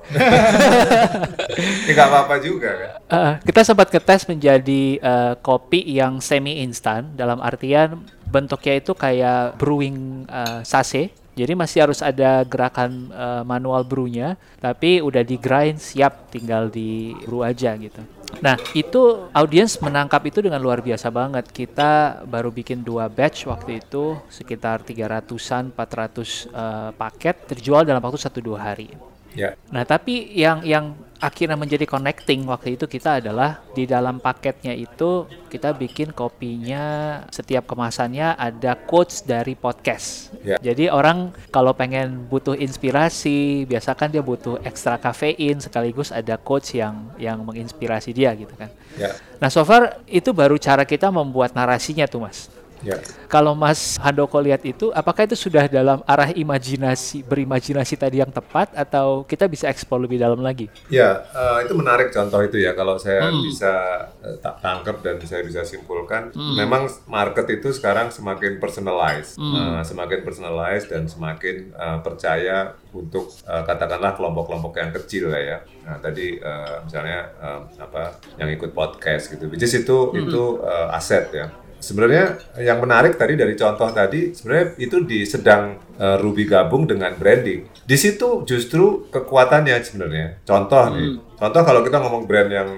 Ini nggak apa-apa juga kan. Uh, kita sempat ngetes menjadi uh, kopi yang semi instan dalam artian bentuknya itu kayak brewing uh, sase. Jadi masih harus ada gerakan uh, manual brewnya, tapi udah di grind siap tinggal di brew aja gitu. Nah itu audiens menangkap itu dengan luar biasa banget. Kita baru bikin dua batch waktu itu sekitar 300-an, 400 uh, paket terjual dalam waktu satu dua hari. Ya. Nah, tapi yang yang akhirnya menjadi connecting waktu itu kita adalah di dalam paketnya itu kita bikin kopinya setiap kemasannya ada quotes dari podcast. Ya. Jadi orang kalau pengen butuh inspirasi, biasa kan dia butuh ekstra kafein sekaligus ada quotes yang yang menginspirasi dia gitu kan. Ya. Nah, so far itu baru cara kita membuat narasinya tuh, Mas. Ya. Kalau Mas Handoko lihat itu, apakah itu sudah dalam arah imajinasi, berimajinasi tadi yang tepat, atau kita bisa eksplor lebih dalam lagi? Ya, eh, itu menarik contoh itu ya. Kalau saya bisa eh, tak tangkap dan saya bisa simpulkan, memang market itu sekarang semakin personalized, Eh, semakin personalized dan semakin eh, percaya untuk eh, katakanlah kelompok-kelompok yang kecil lah ya. Nah, tadi eh, misalnya eh, apa yang ikut podcast gitu, which is itu itu eh, aset ya. Sebenarnya yang menarik tadi dari contoh tadi sebenarnya itu di sedang eh, Ruby gabung dengan branding. Di situ justru kekuatannya sebenarnya. Contoh nih, contoh kalau kita ngomong brand yang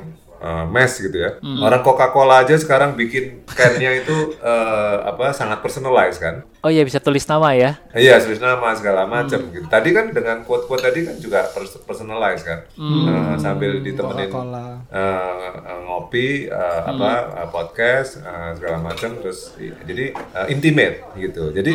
eh, mass gitu ya. Orang Coca-Cola aja sekarang bikin can-nya itu eh, apa sangat personalized kan. Oh iya bisa tulis nama ya? Iya, tulis nama segala macam gitu. Tadi kan dengan quote-quote tadi kan juga pers- personalized kan. Eh, sambil ditemenin Coca-Cola. eh, eh, ngopi eh, apa eh, podcast eh, segala macam terus jadi eh, intimate gitu jadi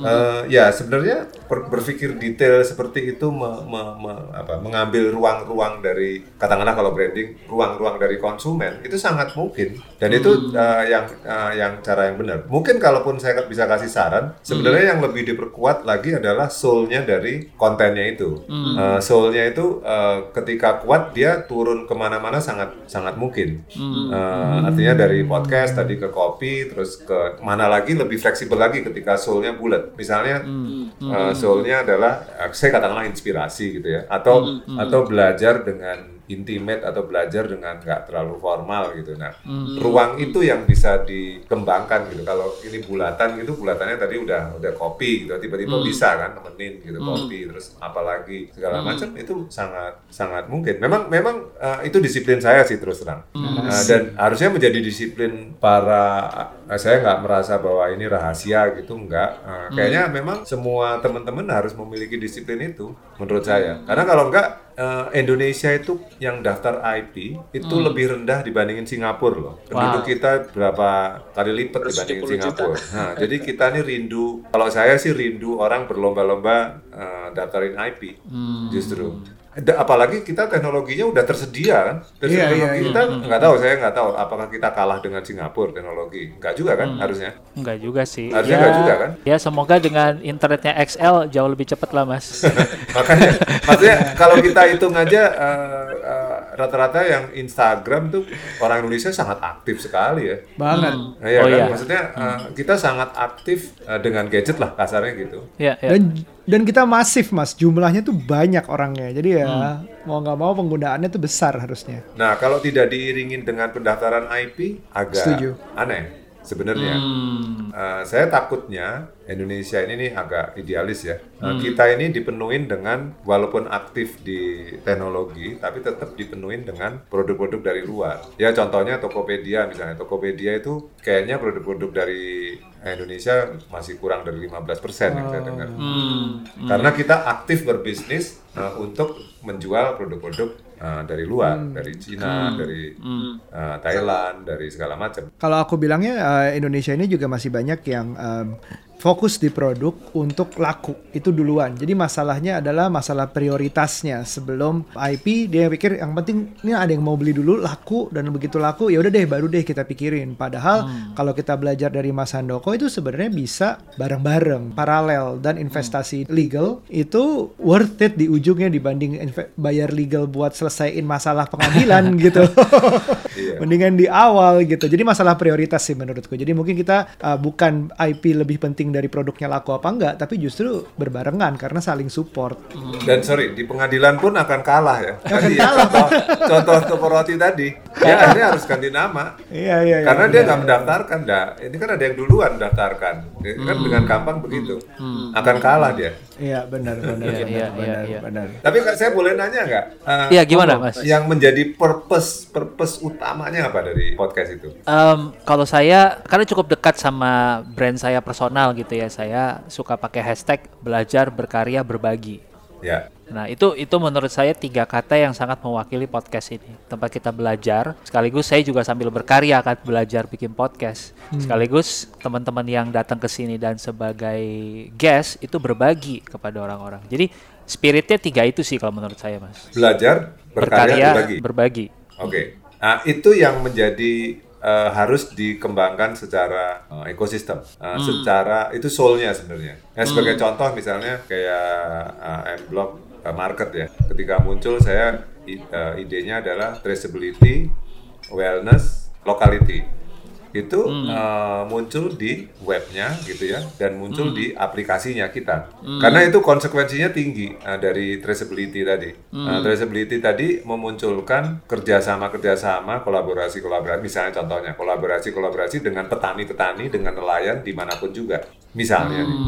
eh, ya sebenarnya ber- berpikir detail seperti itu me- me- me- apa, mengambil ruang-ruang dari katakanlah kalau branding ruang-ruang dari konsumen itu sangat mungkin dan itu eh, yang eh, yang cara yang benar mungkin kalaupun saya bisa kasih saran sebenarnya yang lebih diperkuat lagi adalah soulnya dari kontennya itu. Eh, soulnya itu eh, ketika kuat dia turun ke mana-mana sangat sangat mungkin. Eh, artinya dari podcast tadi ke kopi terus ke mana lagi lebih fleksibel lagi ketika soulnya bulat. Misalnya eh, soulnya adalah saya katakanlah inspirasi gitu ya atau atau belajar dengan intimate atau belajar dengan nggak terlalu formal gitu. Nah ruang itu yang bisa dikembangkan gitu. Kalau ini bulatan gitu bulatannya tadi udah udah kopi gitu tiba-tiba bisa kan temenin gitu kopi terus apalagi segala macam itu sangat sangat mungkin. Memang memang eh, itu disiplin saya sih terus terang. Eh, dan harusnya menjadi disiplin para eh, saya nggak merasa bahwa ini rahasia gitu nggak. Eh, kayaknya memang semua teman-teman harus memiliki disiplin itu menurut saya. Karena kalau nggak eh, Indonesia itu yang daftar IP itu lebih rendah dibandingin Singapura loh. Penduduk kita berapa kali lipat dibandingin Singapura. Nah jadi kita ini rindu kalau saya sih rindu orang berlomba-lomba eh, daftarin IP justru. Da- apalagi kita teknologinya udah tersedia kan? Terus Iya, teknologi iya, kita nggak tahu saya nggak tahu apakah kita kalah dengan Singapura teknologi. Nggak juga kan harusnya? Enggak juga sih. Harusnya enggak juga, kan? Ya semoga dengan internetnya XL jauh lebih cepat lah mas. makanya maksudnya kalau kita hitung aja eh, eh, rata-rata yang Instagram tuh orang Indonesia sangat aktif sekali ya Banget. Nah, Iya Oh, kan iya. maksudnya eh, kita sangat aktif eh, dengan gadget lah kasarnya gitu ya, ya. Dan dan kita masif mas, jumlahnya tuh banyak orangnya. Jadi ya mau nggak mau penggunaannya tuh besar harusnya. Nah, kalau tidak diiringin dengan pendaftaran IP agak Setuju. aneh sebenarnya. Eh, saya takutnya Indonesia ini nih agak idealis ya. Eh, kita ini dipenuhin dengan walaupun aktif di teknologi, tapi tetap dipenuhin dengan produk-produk dari luar. Ya contohnya Tokopedia misalnya. Tokopedia itu kayaknya produk-produk dari Indonesia masih kurang dari 15% yang saya dengar. Karena kita aktif berbisnis uh, untuk menjual produk-produk uh, dari luar, dari Cina, dari uh, Thailand, dari segala macam. Kalau aku bilangnya eh, Indonesia ini juga masih banyak yang em, fokus di produk untuk laku itu duluan. Jadi masalahnya adalah masalah prioritasnya sebelum IP dia pikir yang penting ini ada yang mau beli dulu laku dan begitu laku ya udah deh baru deh kita pikirin. Padahal kalau kita belajar dari Mas Handoko itu sebenarnya bisa bareng-bareng, paralel dan investasi legal itu worth it di ujungnya dibanding bayar legal buat selesaiin masalah pengadilan gitu. Iya. Mendingan di awal gitu. Jadi masalah prioritas sih menurutku. Jadi mungkin kita uh, bukan IP lebih penting dari produknya laku apa enggak, tapi justru berbarengan karena saling support. Dan sorry, di pengadilan pun akan kalah ya. Tadi ya, contoh, contoh roti tadi, ya akhirnya harus ganti nama. Iya iya. iya. Karena dia nggak mendaftarkan, dah. Ini kan ada yang duluan mendaftarkan. Ini Kan dengan gampang begitu. Akan kalah dia. Iya benar benar Iya, benar iya, benar iya, iya. benar. Tapi Kak, saya boleh nanya nggak? Eh, Iya, gimana, Mas? Yang menjadi purpose purpose utamanya apa dari podcast itu? Em, kalau saya karena cukup dekat sama brand saya personal gitu ya, saya suka pakai hashtag belajar berkarya berbagi. Ya. Nah itu itu menurut saya tiga kata yang sangat mewakili podcast ini. Tempat kita belajar, sekaligus saya juga sambil berkarya akan belajar bikin podcast. Sekaligus teman-teman yang datang ke sini dan sebagai guest itu berbagi kepada orang-orang. Jadi spiritnya tiga itu sih kalau menurut saya mas. Belajar, berkarya, berbagi. berbagi. Oke. Nah, itu yang menjadi eh, harus dikembangkan secara eh, ekosistem, Eh, secara itu soulnya sebenarnya. Ya, sebagai contoh misalnya kayak uh, M-Block eh, Market ya. Ketika muncul saya eh, idenya adalah traceability, wellness, locality. Itu eh, muncul di webnya gitu ya dan muncul di aplikasinya kita. Karena itu konsekuensinya tinggi eh, dari traceability tadi. Nah, traceability tadi memunculkan kerjasama-kerjasama, kolaborasi-kolaborasi. Misalnya contohnya kolaborasi-kolaborasi dengan petani-petani, dengan nelayan di mana pun juga. Misalnya. nih.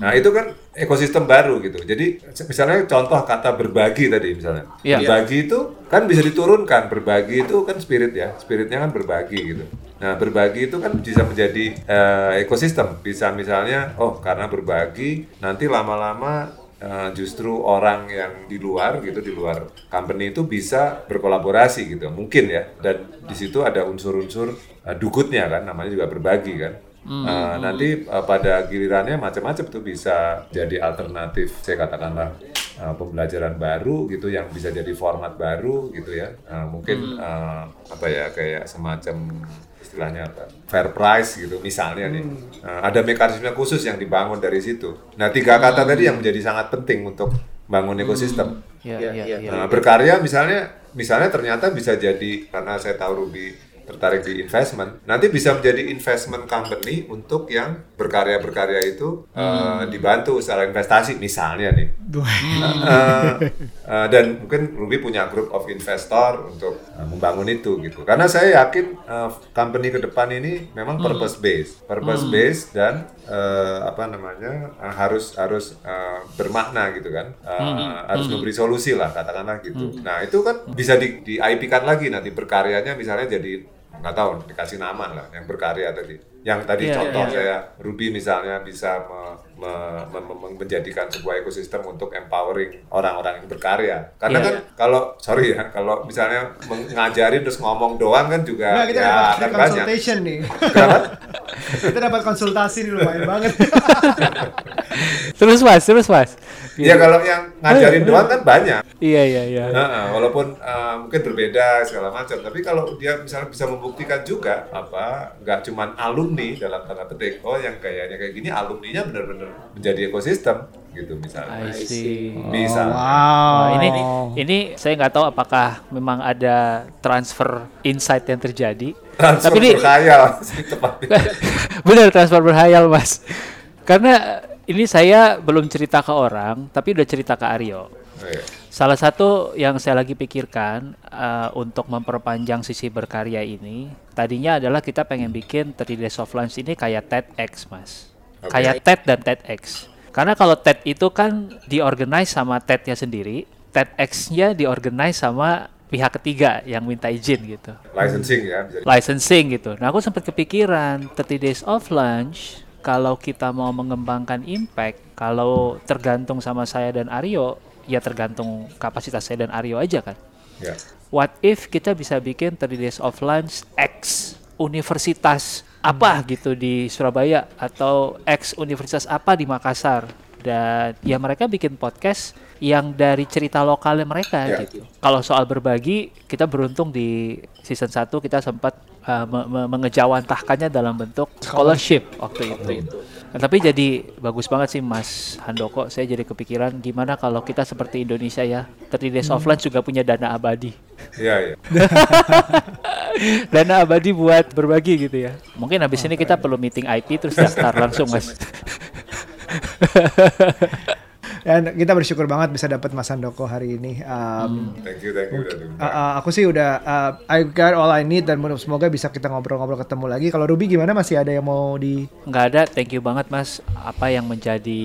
Nah itu kan ekosistem baru gitu. Jadi misalnya contoh kata berbagi tadi misalnya. Iya. Berbagi itu kan bisa diturunkan. Berbagi itu kan spirit ya. Spiritnya kan berbagi gitu. Nah berbagi itu kan bisa menjadi eh, ekosistem. Bisa misalnya oh karena berbagi nanti lama-lama eh, justru orang yang di luar gitu di luar company itu bisa berkolaborasi gitu mungkin ya dan di situ ada unsur-unsur eh, dugutnya kan namanya juga berbagi kan Eh, nanti eh, pada gilirannya macam-macam tuh bisa jadi alternatif saya katakanlah eh, pembelajaran baru gitu yang bisa jadi format baru gitu ya. Eh, mungkin eh, apa ya kayak semacam istilahnya apa fair price gitu misalnya nih. Eh, ada mekanisme khusus yang dibangun dari situ. Nah tiga kata tadi yang menjadi sangat penting untuk bangun ekosistem. Iya, iya, iya. Nah, berkarya misalnya misalnya ternyata bisa jadi karena saya tahu Ruby tertarik di investment, nanti bisa menjadi investment company untuk yang berkarya-berkarya itu eh, dibantu secara investasi misalnya nih. Eh, eh, dan mungkin Ruby punya group of investor untuk eh, membangun itu gitu. Karena saya yakin eh, company ke depan ini memang purpose based, purpose based dan eh, apa namanya eh, harus harus eh, bermakna gitu kan, Eh, harus memberi solusi lah katakanlah gitu. Nah itu kan bisa di, di IP kan lagi nanti berkaryanya misalnya jadi nggak tahu dikasih nama lah yang berkarya tadi. Yang tadi Iya, contoh iya. saya Ruby misalnya bisa me- me- me- me- menjadikan sebuah ekosistem untuk empowering orang-orang yang berkarya. Karena Iya. kan kalau sorry ya kalau misalnya ngajarin terus ngomong doang kan juga Nah, kita ya dapat kan banyak. consultation nih. Kenapa? kita dapat konsultasi nih lumayan banget. Terus mas, terus mas. Ya kalau yang ngajarin doang kan banyak. Iya, iya, iya. Nah, walaupun uh, mungkin berbeda segala macam, tapi kalau dia misalnya bisa membuktikan juga apa nggak cuman alumni dalam tanda petik, oh yang kayaknya kayak gini alumninya benar-benar menjadi ekosistem gitu misalnya. I see. Bisa. wow. Wah, ini ini saya nggak tahu apakah memang ada transfer insight yang terjadi. Transfer Tapi ini berkhayal sih tepatnya. benar transfer berhayal mas. Karena ini saya belum cerita ke orang, tapi udah cerita ke Aryo. Oh, iya. Salah satu yang saya lagi pikirkan uh, untuk memperpanjang sisi berkarya ini, tadinya adalah kita pengen bikin 30 Days of Lunch ini kayak TEDx, Mas. Oke. Kayak TED dan TEDx. Karena kalau TED itu kan diorganize sama TED-nya sendiri, TEDx-nya diorganize sama pihak ketiga yang minta izin gitu Licensing ya bisa. licensing gitu. Nah, aku sempat kepikiran 30 days of lunch kalau kita mau mengembangkan impact, kalau tergantung sama saya dan Aryo, ya tergantung kapasitas saya dan Aryo aja kan. Ya. What if kita bisa bikin 30 days of lunch X universitas apa gitu di Surabaya atau ex universitas apa di Makassar dan ya mereka bikin podcast yang dari cerita lokalnya mereka Ya. gitu. Kalau soal berbagi, kita beruntung di season 1 kita sempat uh, me- me- mengejawantahkannya dalam bentuk scholarship waktu itu. Nah, tapi jadi bagus banget sih Mas Handoko. Saya jadi kepikiran gimana kalau kita seperti Indonesia ya. 30 Days of Lunch juga punya dana abadi. Iya, iya. dana abadi buat berbagi gitu ya. Mungkin habis ini kita perlu meeting IP terus daftar langsung Mas. Dan kita bersyukur banget bisa dapat Mas Handoko hari ini. Um, Thank you, thank you uh, uh, aku sih udah uh, I got all I need dan semoga bisa kita ngobrol-ngobrol ketemu lagi. Kalau Ruby gimana masih ada yang mau di Nggak ada, thank you banget Mas. Apa yang menjadi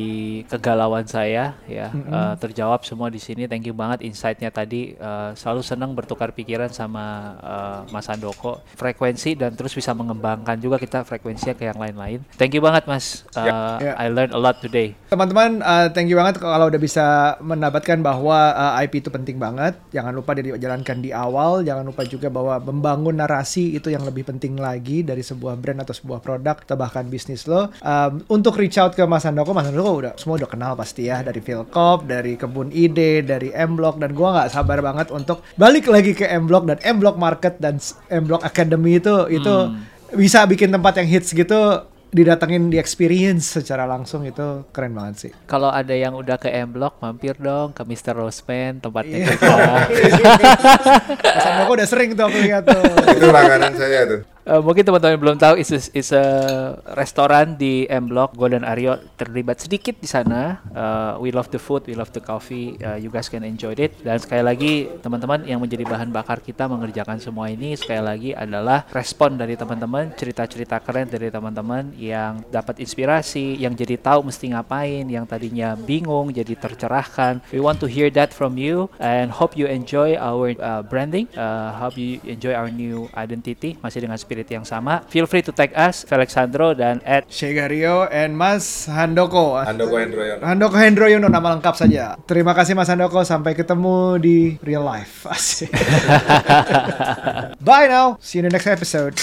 kegalauan saya ya eh, terjawab semua di sini. Thank you banget insight-nya tadi. Eh, selalu senang bertukar pikiran sama eh, Mas Handoko. Frekuensi dan terus bisa mengembangkan juga kita frekuensinya ke yang lain-lain. Thank you banget Mas. Ya. I learned a lot today. Teman-teman, uh, thank you banget kalau udah bisa mendapatkan bahwa uh, IP itu penting banget. Jangan lupa dijalankan di awal. Jangan lupa juga bahwa membangun narasi itu yang lebih penting lagi dari sebuah brand atau sebuah produk atau bahkan bisnis lo. Um, untuk reach out ke Mas Handoko, Mas Handoko udah semua udah kenal pasti ya dari Philcop, dari Kebun Ide, dari M Block dan gua nggak sabar banget untuk balik lagi ke M Block dan M Block Market dan M Block Academy itu itu bisa bikin tempat yang hits gitu didatengin di experience secara langsung itu keren banget sih. Kalau ada yang udah ke M Block, mampir dong ke Mr. Roseman tempatnya kita. Mas Handoko udah sering tuh aku lihat tuh. Itu langganan saya tuh. Eh, mungkin teman-teman belum tahu is is a restoran di M Block. Gue dan Aryo terlibat sedikit di sana. Eh, we love the food, we love the coffee. Eh, you guys can enjoy it. Dan sekali lagi teman-teman yang menjadi bahan bakar kita mengerjakan semua ini sekali lagi adalah respon dari teman-teman, cerita-cerita keren dari teman-teman yang dapat inspirasi, yang jadi tahu mesti ngapain, yang tadinya bingung jadi tercerahkan. We want to hear that from you and hope you enjoy our uh, branding. Uh, hope you enjoy our new identity masih dengan spirit yang sama. Feel free to tag us, Alexandro dan at Shegario and Mas Handoko. Handoko Hendroyono. Handoko Hendroyono nama lengkap saja. Terima kasih Mas Handoko. Sampai ketemu di real life. Asik. Bye now. See you in the next episode.